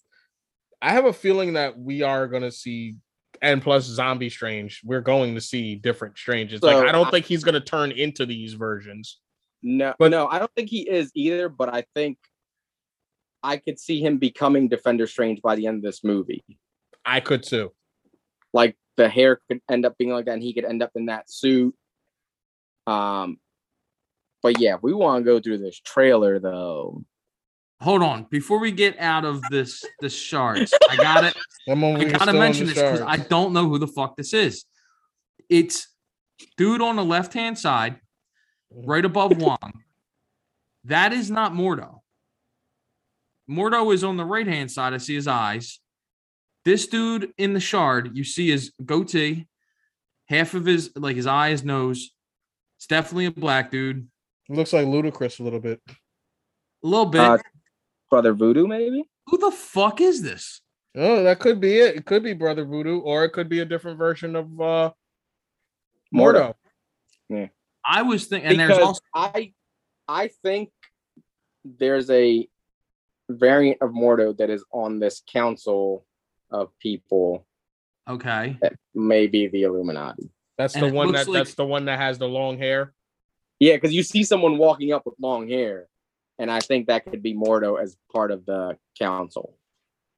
I have a feeling that we are gonna see and plus Zombie Strange, we're going to see different Stranges. like I don't I- think he's gonna turn into these versions. No, But- no, I don't think he is either. But I think I could see him becoming Defender Strange by the end of this movie. I could too. Like the hair could end up being like that, and he could end up in that suit. Um, but yeah, we want to go through this trailer though. Hold on. Before we get out of this this shards, I got it. I'm on- I we're gotta mention this because I don't know who the fuck this is. It's dude on the left hand side, right above Wong. That is not Mordo. Mordo is on the right hand side. I see his eyes. This dude in the shard, you see his goatee, half of his like his eye, his nose. It's definitely a black dude. It looks like Ludacris a little bit. A little bit. Uh, Brother Voodoo, maybe. who the fuck is this? Oh, that could be it. It could be Brother Voodoo, or it could be a different version of uh Mordo. Mordo. I was thinking, and there's because also I, I think there's a variant of Mordo that is on this council of people. okay. Maybe the Illuminati. That's And the one that like- that's the one that has the long hair. Yeah, because you see someone walking up with long hair, and I think that could be Mordo as part of the council.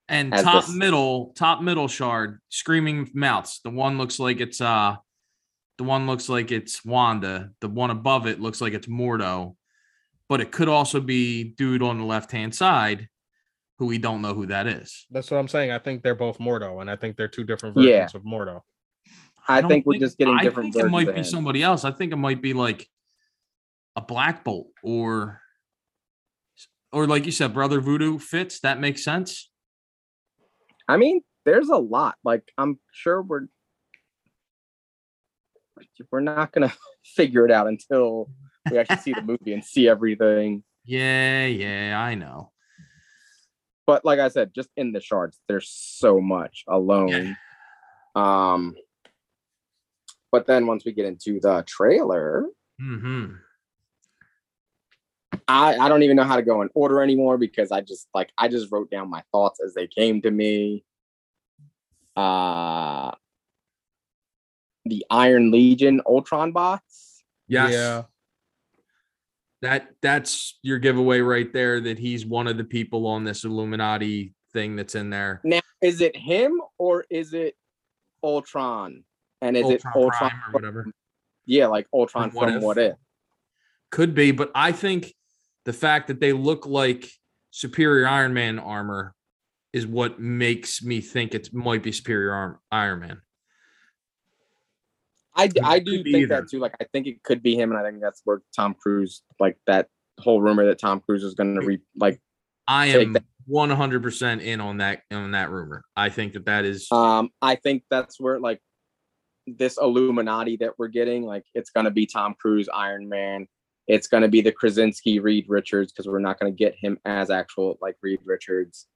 And top this- middle, top middle shard, screaming mouths. The one looks like it's uh the one looks like it's Wanda. The one above it looks like it's Mordo. But it could also be dude on the left hand side who we don't know who that is. That's what I'm saying. I think they're both Mordo, and I think they're two different Yeah. versions of Mordo. I, don't think we're just getting I different think it might be somebody else. I think it might be like a Black Bolt or or like you said, Brother Voodoo fits. That makes sense. I mean, there's a lot. Like I'm sure we're we're not gonna figure it out until we actually see the movie and see everything. Yeah, yeah, I know. But like I said, just in the shards, there's so much alone. Um, but then once we get into the trailer, hmm I, I don't even know how to go in order anymore because I just like I just wrote down my thoughts as they came to me. Uh the Iron Legion Ultron bots. Yes. Yeah. That that's your giveaway right there that he's one of the people on this Illuminati thing that's in there. Now, is it him or is it Ultron? And is it Ultron Ultron? Prime or whatever. Yeah, like Ultron From What from If? What If. Could be, but I think the fact that they look like superior Iron Man armor is what makes me think it might be superior arm, Iron Man. I, I do think either. that too. Like I think it could be him, and I think that's where Tom Cruise, like that whole rumor that Tom Cruise is going to re like. I am one hundred percent in on that on that rumor. I think that that is Um, I think that's where like this Illuminati that we're getting, like it's going to be Tom Cruise, Iron Man. It's going to be the Krasinski, Reed Richards, because we're not going to get him as actual like Reed Richards.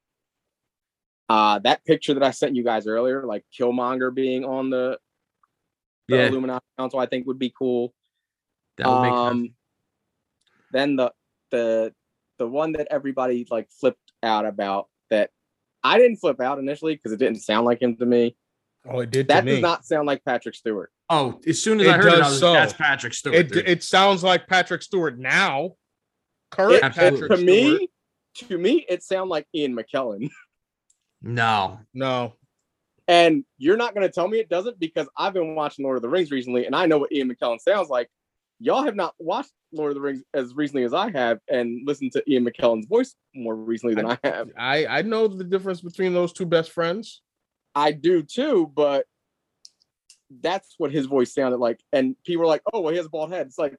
Uh, that picture that I sent you guys earlier, like Killmonger being on the, the yeah. Illuminati Council, I think would be cool. That would make sense. um, then the the the one that everybody like flipped out about that I didn't flip out initially because it didn't sound like him to me. Oh, it did That to me. does not sound like Patrick Stewart. Oh, as soon as It I heard it, I does was so. that's Patrick Stewart. It dude." it sounds like Patrick Stewart now. Current It- Patrick to Stewart. me, to me, it sounded like Ian McKellen. no. No. And you're not going to tell me it doesn't because I've been watching Lord of the Rings recently and I know what Ian McKellen sounds like. Y'all have not watched Lord of the Rings as recently as I have and listened to Ian McKellen's voice more recently than I have. I I know the difference between those two best friends. I do too, but that's what his voice sounded like. And people are like, oh, well, he has a bald head. It's like,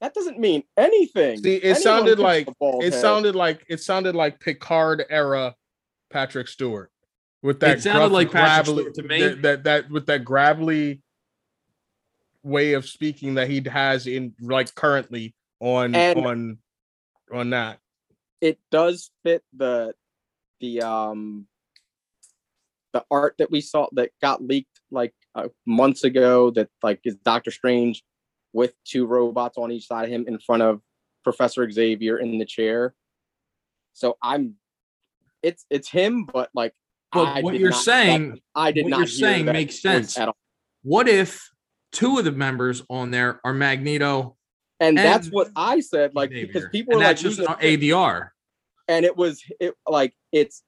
that doesn't mean anything. See, it Anyone sounded like- It head. sounded like it sounded like Picard era Patrick Stewart with that It sounded gruff, like Patrick gravelly- Stewart to me. That, that that with that gravelly way of speaking that he has in like currently on And- on on that. it does fit the the um the art that we saw that got leaked like uh, months ago that like is Doctor Strange with two robots on each side of him in front of Professor Xavier in the chair. So I'm it's it's him, but like But I what you're not- saying- that- I did what not you're saying makes sense. at all. What if two of the members on there are Magneto? And, that's what I said, like because people and are like just an. ADR. and it was it like it's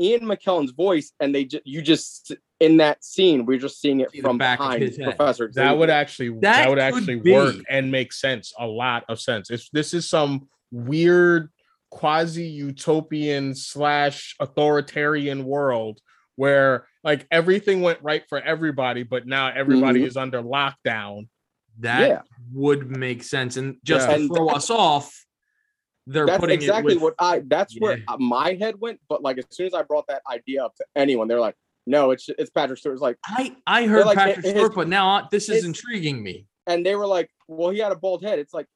Ian McKellen's voice, and they just you just in that scene we're just seeing it See from back of behind his head. Professor. That would actually that, That would could actually work and make sense, a lot of sense. If this is some weird quasi utopian slash authoritarian world where like everything went right for everybody, but now everybody Mhm. is under lockdown. That Yeah. would make sense. And just Yeah. to And throw that's- us off, they're That's putting exactly it with, what I. That's where my head went. But like as soon as I brought that idea up to anyone, they're like, "No, it's it's Patrick Stewart." It's like, I I heard like, Patrick it- Stewart, but now this is his- intriguing me. and they were like, "Well, he had a bald head." It's like,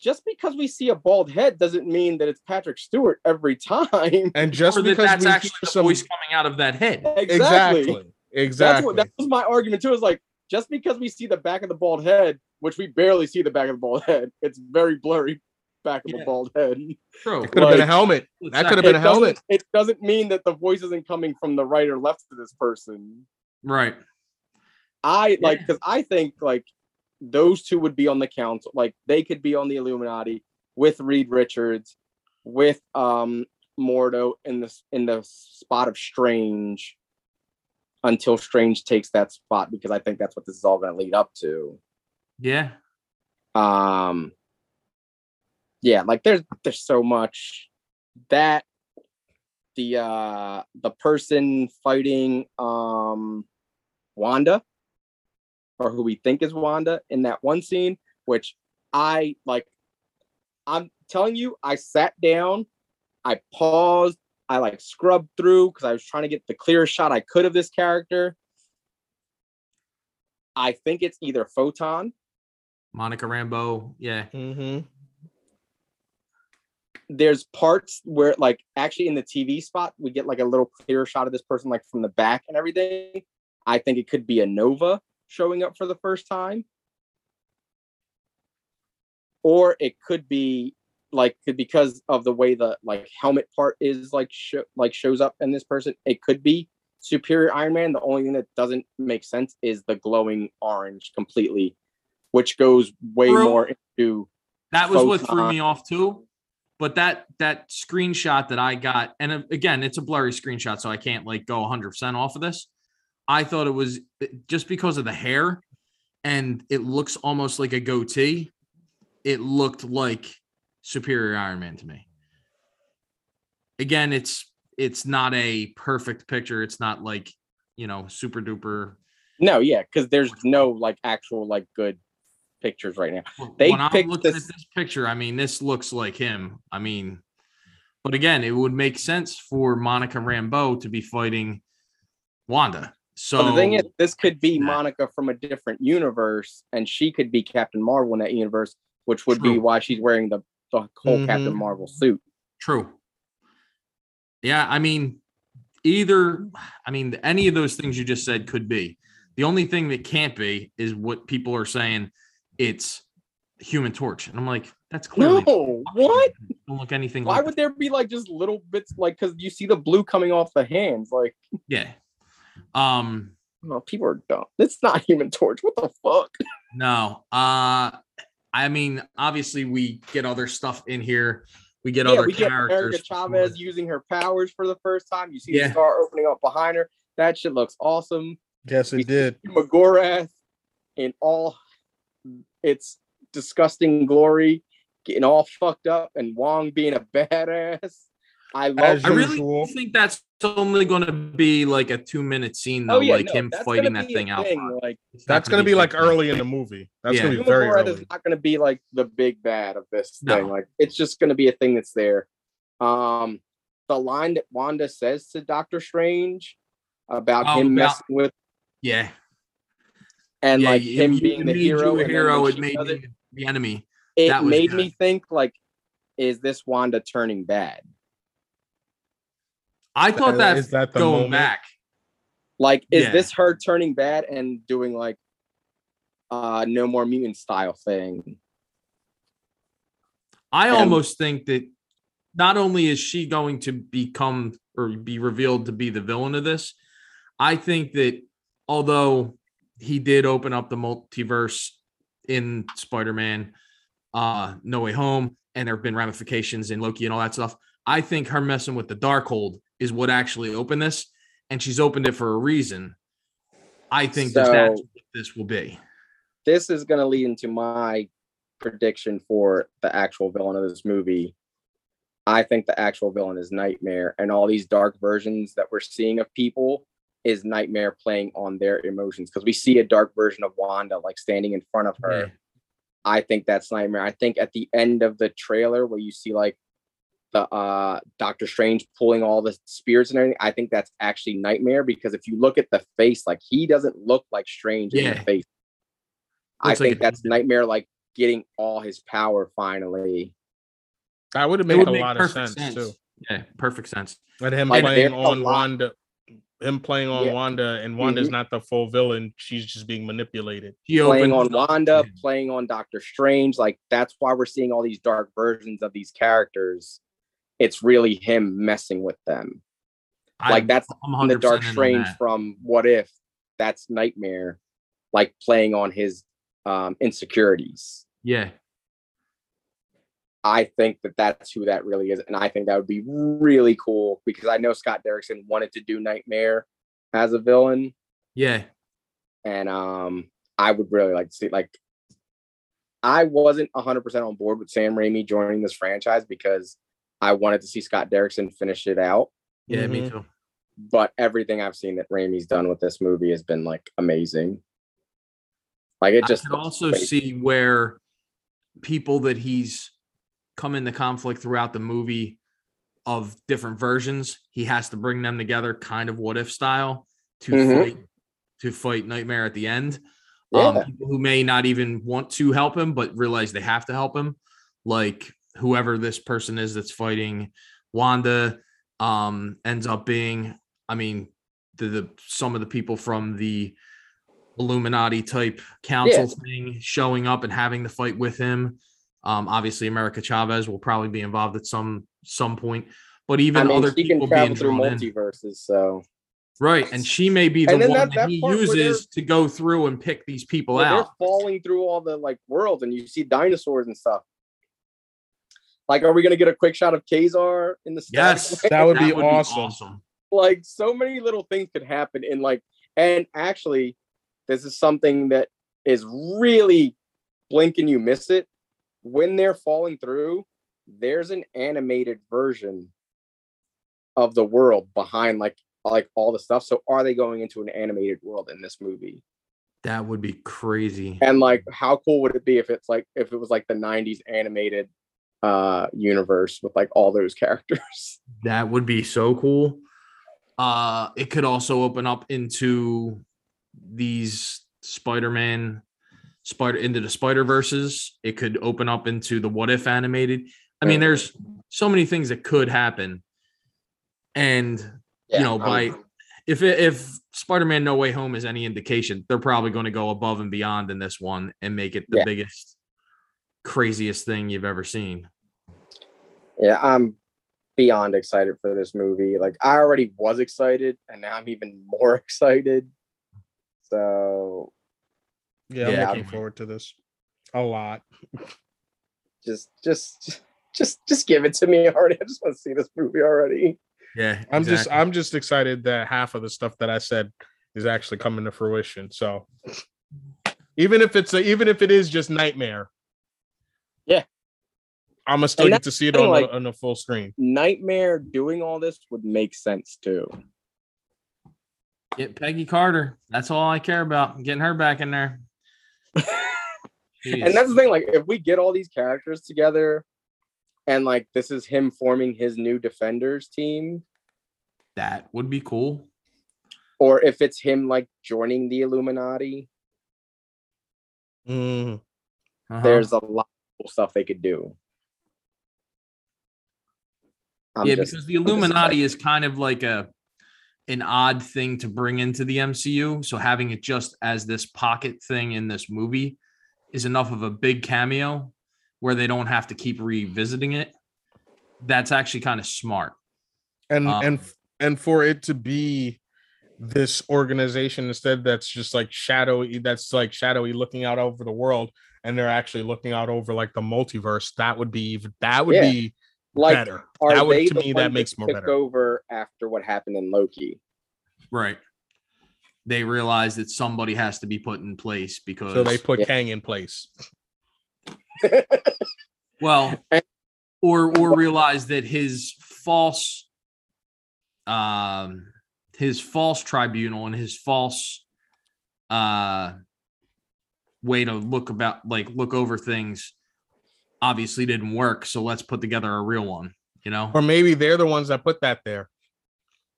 just because we see a bald head doesn't mean that it's Patrick Stewart every time. And just or that because that's we actually hear the some voice coming out of that head. exactly. exactly That's exactly what that was my argument too. Is like just because we see the back of the bald head, which we barely see the back of the bald head, it's very blurry back of Yeah. the bald head. True. it could have been a helmet. That could have been a helmet. It doesn't mean that the voice isn't coming from the right or left of this person. Right. I like because I think like those two would be on the council. Like they could be on the Illuminati with Reed Richards, with um Mordo in the in the spot of Strange until Strange takes that spot because I think that's what this is all going to lead up to. Yeah. Um yeah, like there's there's so much that the uh the person fighting um Wanda or who we think is Wanda in that one scene, which I like I'm telling you, I sat down, I paused, I like scrubbed through because I was trying to get the clearest shot I could of this character. I think it's either Photon Monica Rambeau. Yeah. hmm there's parts where like actually in the TV spot we get like a little clearer shot of this person like from the back and everything. I think it could be a Nova showing up for the first time. Or it could be like because of the way the like helmet part is like sho- like shows up in this person, it could be Superior Iron Man. The only thing that doesn't make sense is the glowing orange completely, which goes way True. more into That was what threw me off too. But that that screenshot that I got, and uh, again, it's a blurry screenshot, so I can't like go 100 percent off of this. I thought it was just because of the hair, and it looks almost like a goatee. It looked like Superior Iron Man to me. Again, it's it's not a perfect picture. It's not like you know super duper. No, yeah, because there's no like actual like good pictures right now. They when I'm looking this- at this picture, I mean, this looks like him. I mean, but again, it would make sense for Monica Rambeau to be fighting Wanda. So But the thing is, this could be Monica from a different universe, and she could be Captain Marvel in that universe, which would be why she's wearing the, the whole Captain Mhm. Marvel suit. true. Yeah, I mean, either, I mean, any of those things you just said could be. The only thing that can't be is what people are saying. It's Human Torch, and I'm like, that's clearly No, what? don't look anything Why like. would there be like just little bits, like because you see the blue coming off the hands, like Yeah. Um. Oh, people are dumb. It's not Human Torch. What the fuck? No. Uh I mean, obviously we get other stuff in here. We get Yeah, other we get characters. America Chavez using her powers for the first time. You see Yeah. the star opening up behind her. That shit looks awesome. Yes, it did. Shuma-Gorath in all its disgusting glory, getting all fucked up, and Wong being a badass. I love. I really usual. think that's only going to be like a two minute scene though, oh yeah, like no, him fighting that thing out. thing. Like It's not That's gonna be big like early in the movie. That's Yeah. gonna be very early. is not going to be like the big bad of this No. thing. Like it's just going to be a thing that's there. Um, the line that Wanda says to Doctor Strange about Oh, him about- messing with Yeah. And yeah, like it- him it being the hero, a and hero, it made does me the enemy. it that was made good. me think like, is this Wanda turning bad? I thought that, Is that the going moment? back. Like, is Yeah. this her turning bad and doing like uh no more mutant style thing? I And- almost think that not only is she going to become or be revealed to be the villain of this, I think that although he did open up the multiverse in Spider-Man, uh, No Way Home, and there have been ramifications in Loki and all that stuff. I think her messing with the Darkhold is what actually opened this, and she's opened it for a reason. I think that's So- what this will be. This is going to lead into my prediction for the actual villain of this movie. I think the actual villain is Nightmare, and all these dark versions that we're seeing of people is Nightmare playing on their emotions because we see a dark version of Wanda like standing in front of her. Yeah. I think that's Nightmare. I think at the end of the trailer where you see like the uh Doctor Strange pulling all the spears and everything, I think that's actually Nightmare because if you look at the face, like he doesn't look like Strange in the Yeah. face. I Looks like think a- that's Nightmare like getting all his power finally. That would have made would a make lot of perfect sense, too. Yeah, perfect sense. And him Like, playing there's a on lot- Wanda, him playing on Yeah. Wanda, and Wanda's Mhm. not the full villain. She's just being manipulated. He playing on opened up- Wanda, playing on Doctor Strange. Like that's why we're seeing all these dark versions of these characters. It's really him messing with them. Like I'm- that's I'm the Dark Strange from What If. That's Nightmare, like playing on his um, insecurities. Yeah, I think that that's who that really is, and I think that would be really cool because I know Scott Derrickson wanted to do Nightmare as a villain, yeah. and um, I would really like to see like. I wasn't 100% on board with Sam Raimi joining this franchise because I wanted to see Scott Derrickson finish it out. Yeah, me Mhm. too. but everything I've seen that Raimi's done with this movie has been like amazing. Like it just I can also great. see where people that he's come into conflict throughout the movie of different versions, he has to bring them together, kind of what if style, to Mhm. fight to fight Nightmare at the end. Um, people who may not even want to help him, but realize they have to help him, like whoever this person is that's fighting Wanda, um, ends up being. I mean, the, the some of the people from the Illuminati type council Yeah. thing showing up and having the fight with him. Um, obviously, America Chavez will probably be involved at some some point, but even I mean, other she people can travel being through drawn in. multiverses, so Right, and she may be the one that, that- that he part where they're- uses to go through and pick these people But they're out. falling through all the like worlds, and you see dinosaurs and stuff. Like, are we gonna get a quick shot of Ka-Zar in the sky? Yes, That would be awesome. like so many little things could happen in like and actually this is something that is really blink and you miss it when they're falling through there's an animated version of the world behind like like all the stuff so are they going into an animated world in this movie That would be crazy. and like how cool would it be if it's like if it was like the 90s animated uh universe with like all those characters That would be so cool. Uh, it could also open up into these Spider-Man, Spider into the Spider Verses. It could open up into the What If animated. I mean, there's so many things that could happen, and you know, by um, if it, if Spider-Man No Way Home is any indication, they're probably going to go above and beyond in this one and make it the Yeah. biggest, craziest thing you've ever seen. Yeah, I'm beyond excited for this movie. Like I already was excited, and now I'm even more excited. So Yeah, Yeah, I'm looking I'm- forward to this a lot. just just just just give it to me already. I just want to see this movie already. Yeah, I'm just. I'm just excited that half of the stuff that I said is actually coming to fruition. So even if it's a, even if it is just nightmare, Yeah. I'm gonna still get to see it on like- the, on the full screen. Nightmare doing all this would make sense too. Get Peggy Carter. That's all I care about. Getting her back in there. And that's the thing, like if we get all these characters together and like this is him forming his new defenders team, that would be cool. or if it's him like joining the Illuminati, Mm. Uh-huh. there's a lot of cool stuff they could do. I'm yeah, just- because the Illuminati is kind of like a an odd thing to bring into the MCU. So having it just as this pocket thing in this movie is enough of a big cameo where they don't have to keep revisiting it. That's actually kind of smart. and Um, and and for it to be this organization instead that's just like shadowy that's like shadowy looking out over the world and they're actually looking out over like the multiverse that would be even that would Yeah. be like better are that would they to the me that makes more took better over after what happened in Loki? Right. They realize that somebody has to be put in place because so they put Yeah. kang in place. Well or or realize that his false um his false tribunal and his false uh way to look about like look over things obviously didn't work so let's put together a real one you know? Or maybe they're the ones that put that there.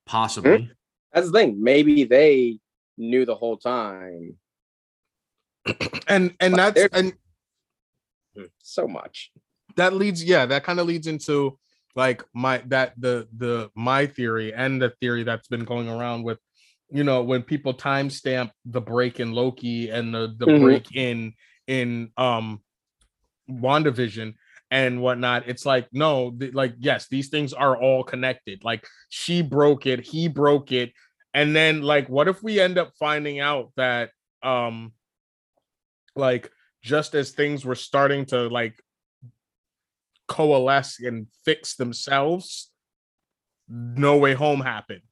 Possibly. That's the thing. Maybe they knew the whole time and and But that's and so much. that leads yeah that kind of leads into like my that the the my theory and the theory that's been going around with you know when people timestamp the break in loki and the the Mhm. break in in um wandavision and whatnot it's like no th- like yes these things are all connected like she broke it he broke it and then like what if we end up finding out that um like just as things were starting to like coalesce and fix themselves no way home happened.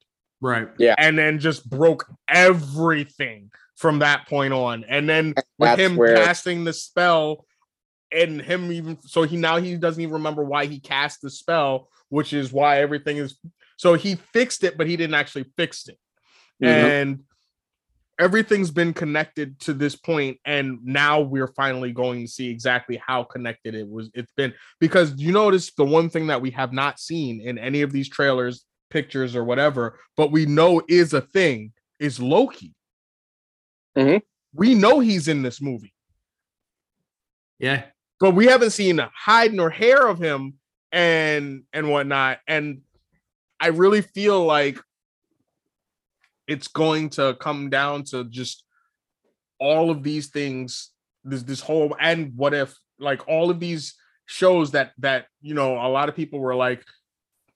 Right. Yeah. And then just broke everything from that point on. And then with That's him where- casting the spell and him even so he now he doesn't even remember why he cast the spell which is why everything is so he fixed it but he didn't actually fix it Mhm. and everything's been connected to this point and now we're finally going to see exactly how connected it was it's been because you notice the one thing that we have not seen in any of these trailers pictures or whatever but we know is a thing is loki Mhm. we know he's in this movie yeah but we haven't seen a hide nor hair of him and and whatnot and i really feel like it's going to come down to just all of these things this this whole and what if like all of these shows that that you know a lot of people were like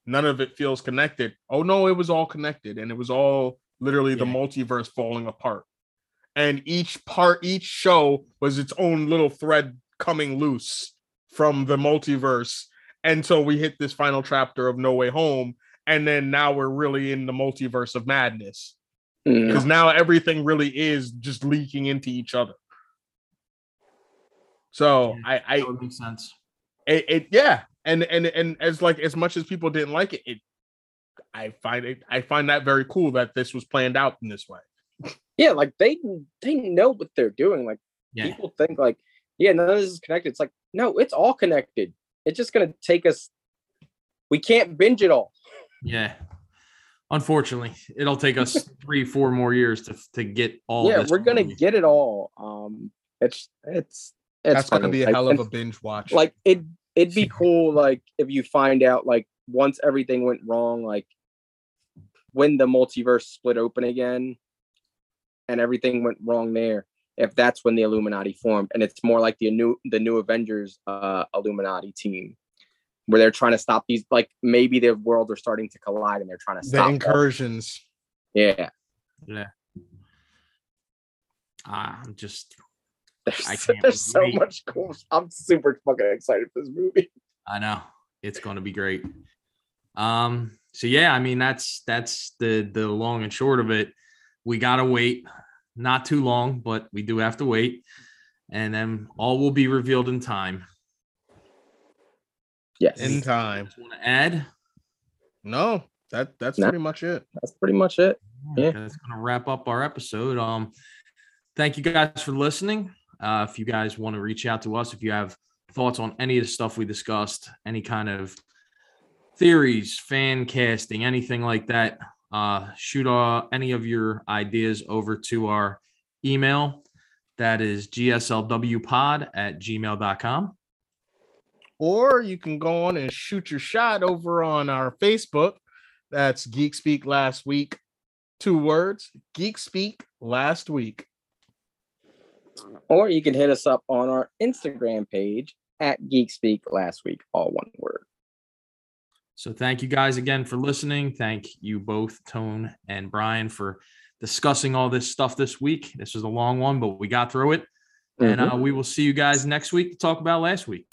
none of it feels connected. Oh no it was all connected and it was all literally the multiverse falling apart. And each part each show was its own little thread coming loose from the multiverse until we hit this final chapter of no way home and then now we're really in the multiverse of madness Mhm. because now everything really is just leaking into each other so Yeah, i i that would make sense it, it yeah and and and as like as much as people didn't like it it i find it i find that very cool that this was planned out in this way Yeah, like they they know what they're doing. Like yeah people think like, yeah, none of this is connected. It's like, no, it's all connected. It's just gonna take us. We can't binge it all. yeah unfortunately it'll take us three four more years to to get all yeah, this we're gonna movie. get it all. Um, it's it's it's that's gonna be a Like, hell of a binge watch like it. It'd be cool, like if you find out, like once everything went wrong, like when the multiverse split open again, and everything went wrong there. If that's when the Illuminati formed, and it's more like the new the new Avengers uh Illuminati team, where they're trying to stop these, like maybe their worlds are starting to collide, and they're trying to stop. all- incursions Yeah, yeah Ah, I'm just There's, I can't there's so much cool. I'm super fucking excited for this movie. I know it's going to be great. Um, so yeah, I mean that's that's the the long and short of it. We gotta wait, not too long, but we do have to wait, and then all will be revealed in time. Yes, In time. Want to add? No, that that's No. pretty much it. that's pretty much it. Yeah. that's gonna wrap up our episode. Um, thank you guys for listening. Uh, if you guys want to reach out to us, if you have thoughts on any of the stuff we discussed, any kind of theories, fan casting, anything like that, uh, shoot uh, any of your ideas over to our email. That is gslwpod at gmail.com. Or you can go on and shoot your shot over on our Facebook. That's Geek Speak Last Week. Two words Geek Speak Last Week. Or you can hit us up on our Instagram page at Geek Speak last week, all one word. So thank you guys again for listening. Thank you both, Tone and Brian, for discussing all this stuff this week. This was a long one, but we got through it. And uh, we will see you guys next week to talk about last week.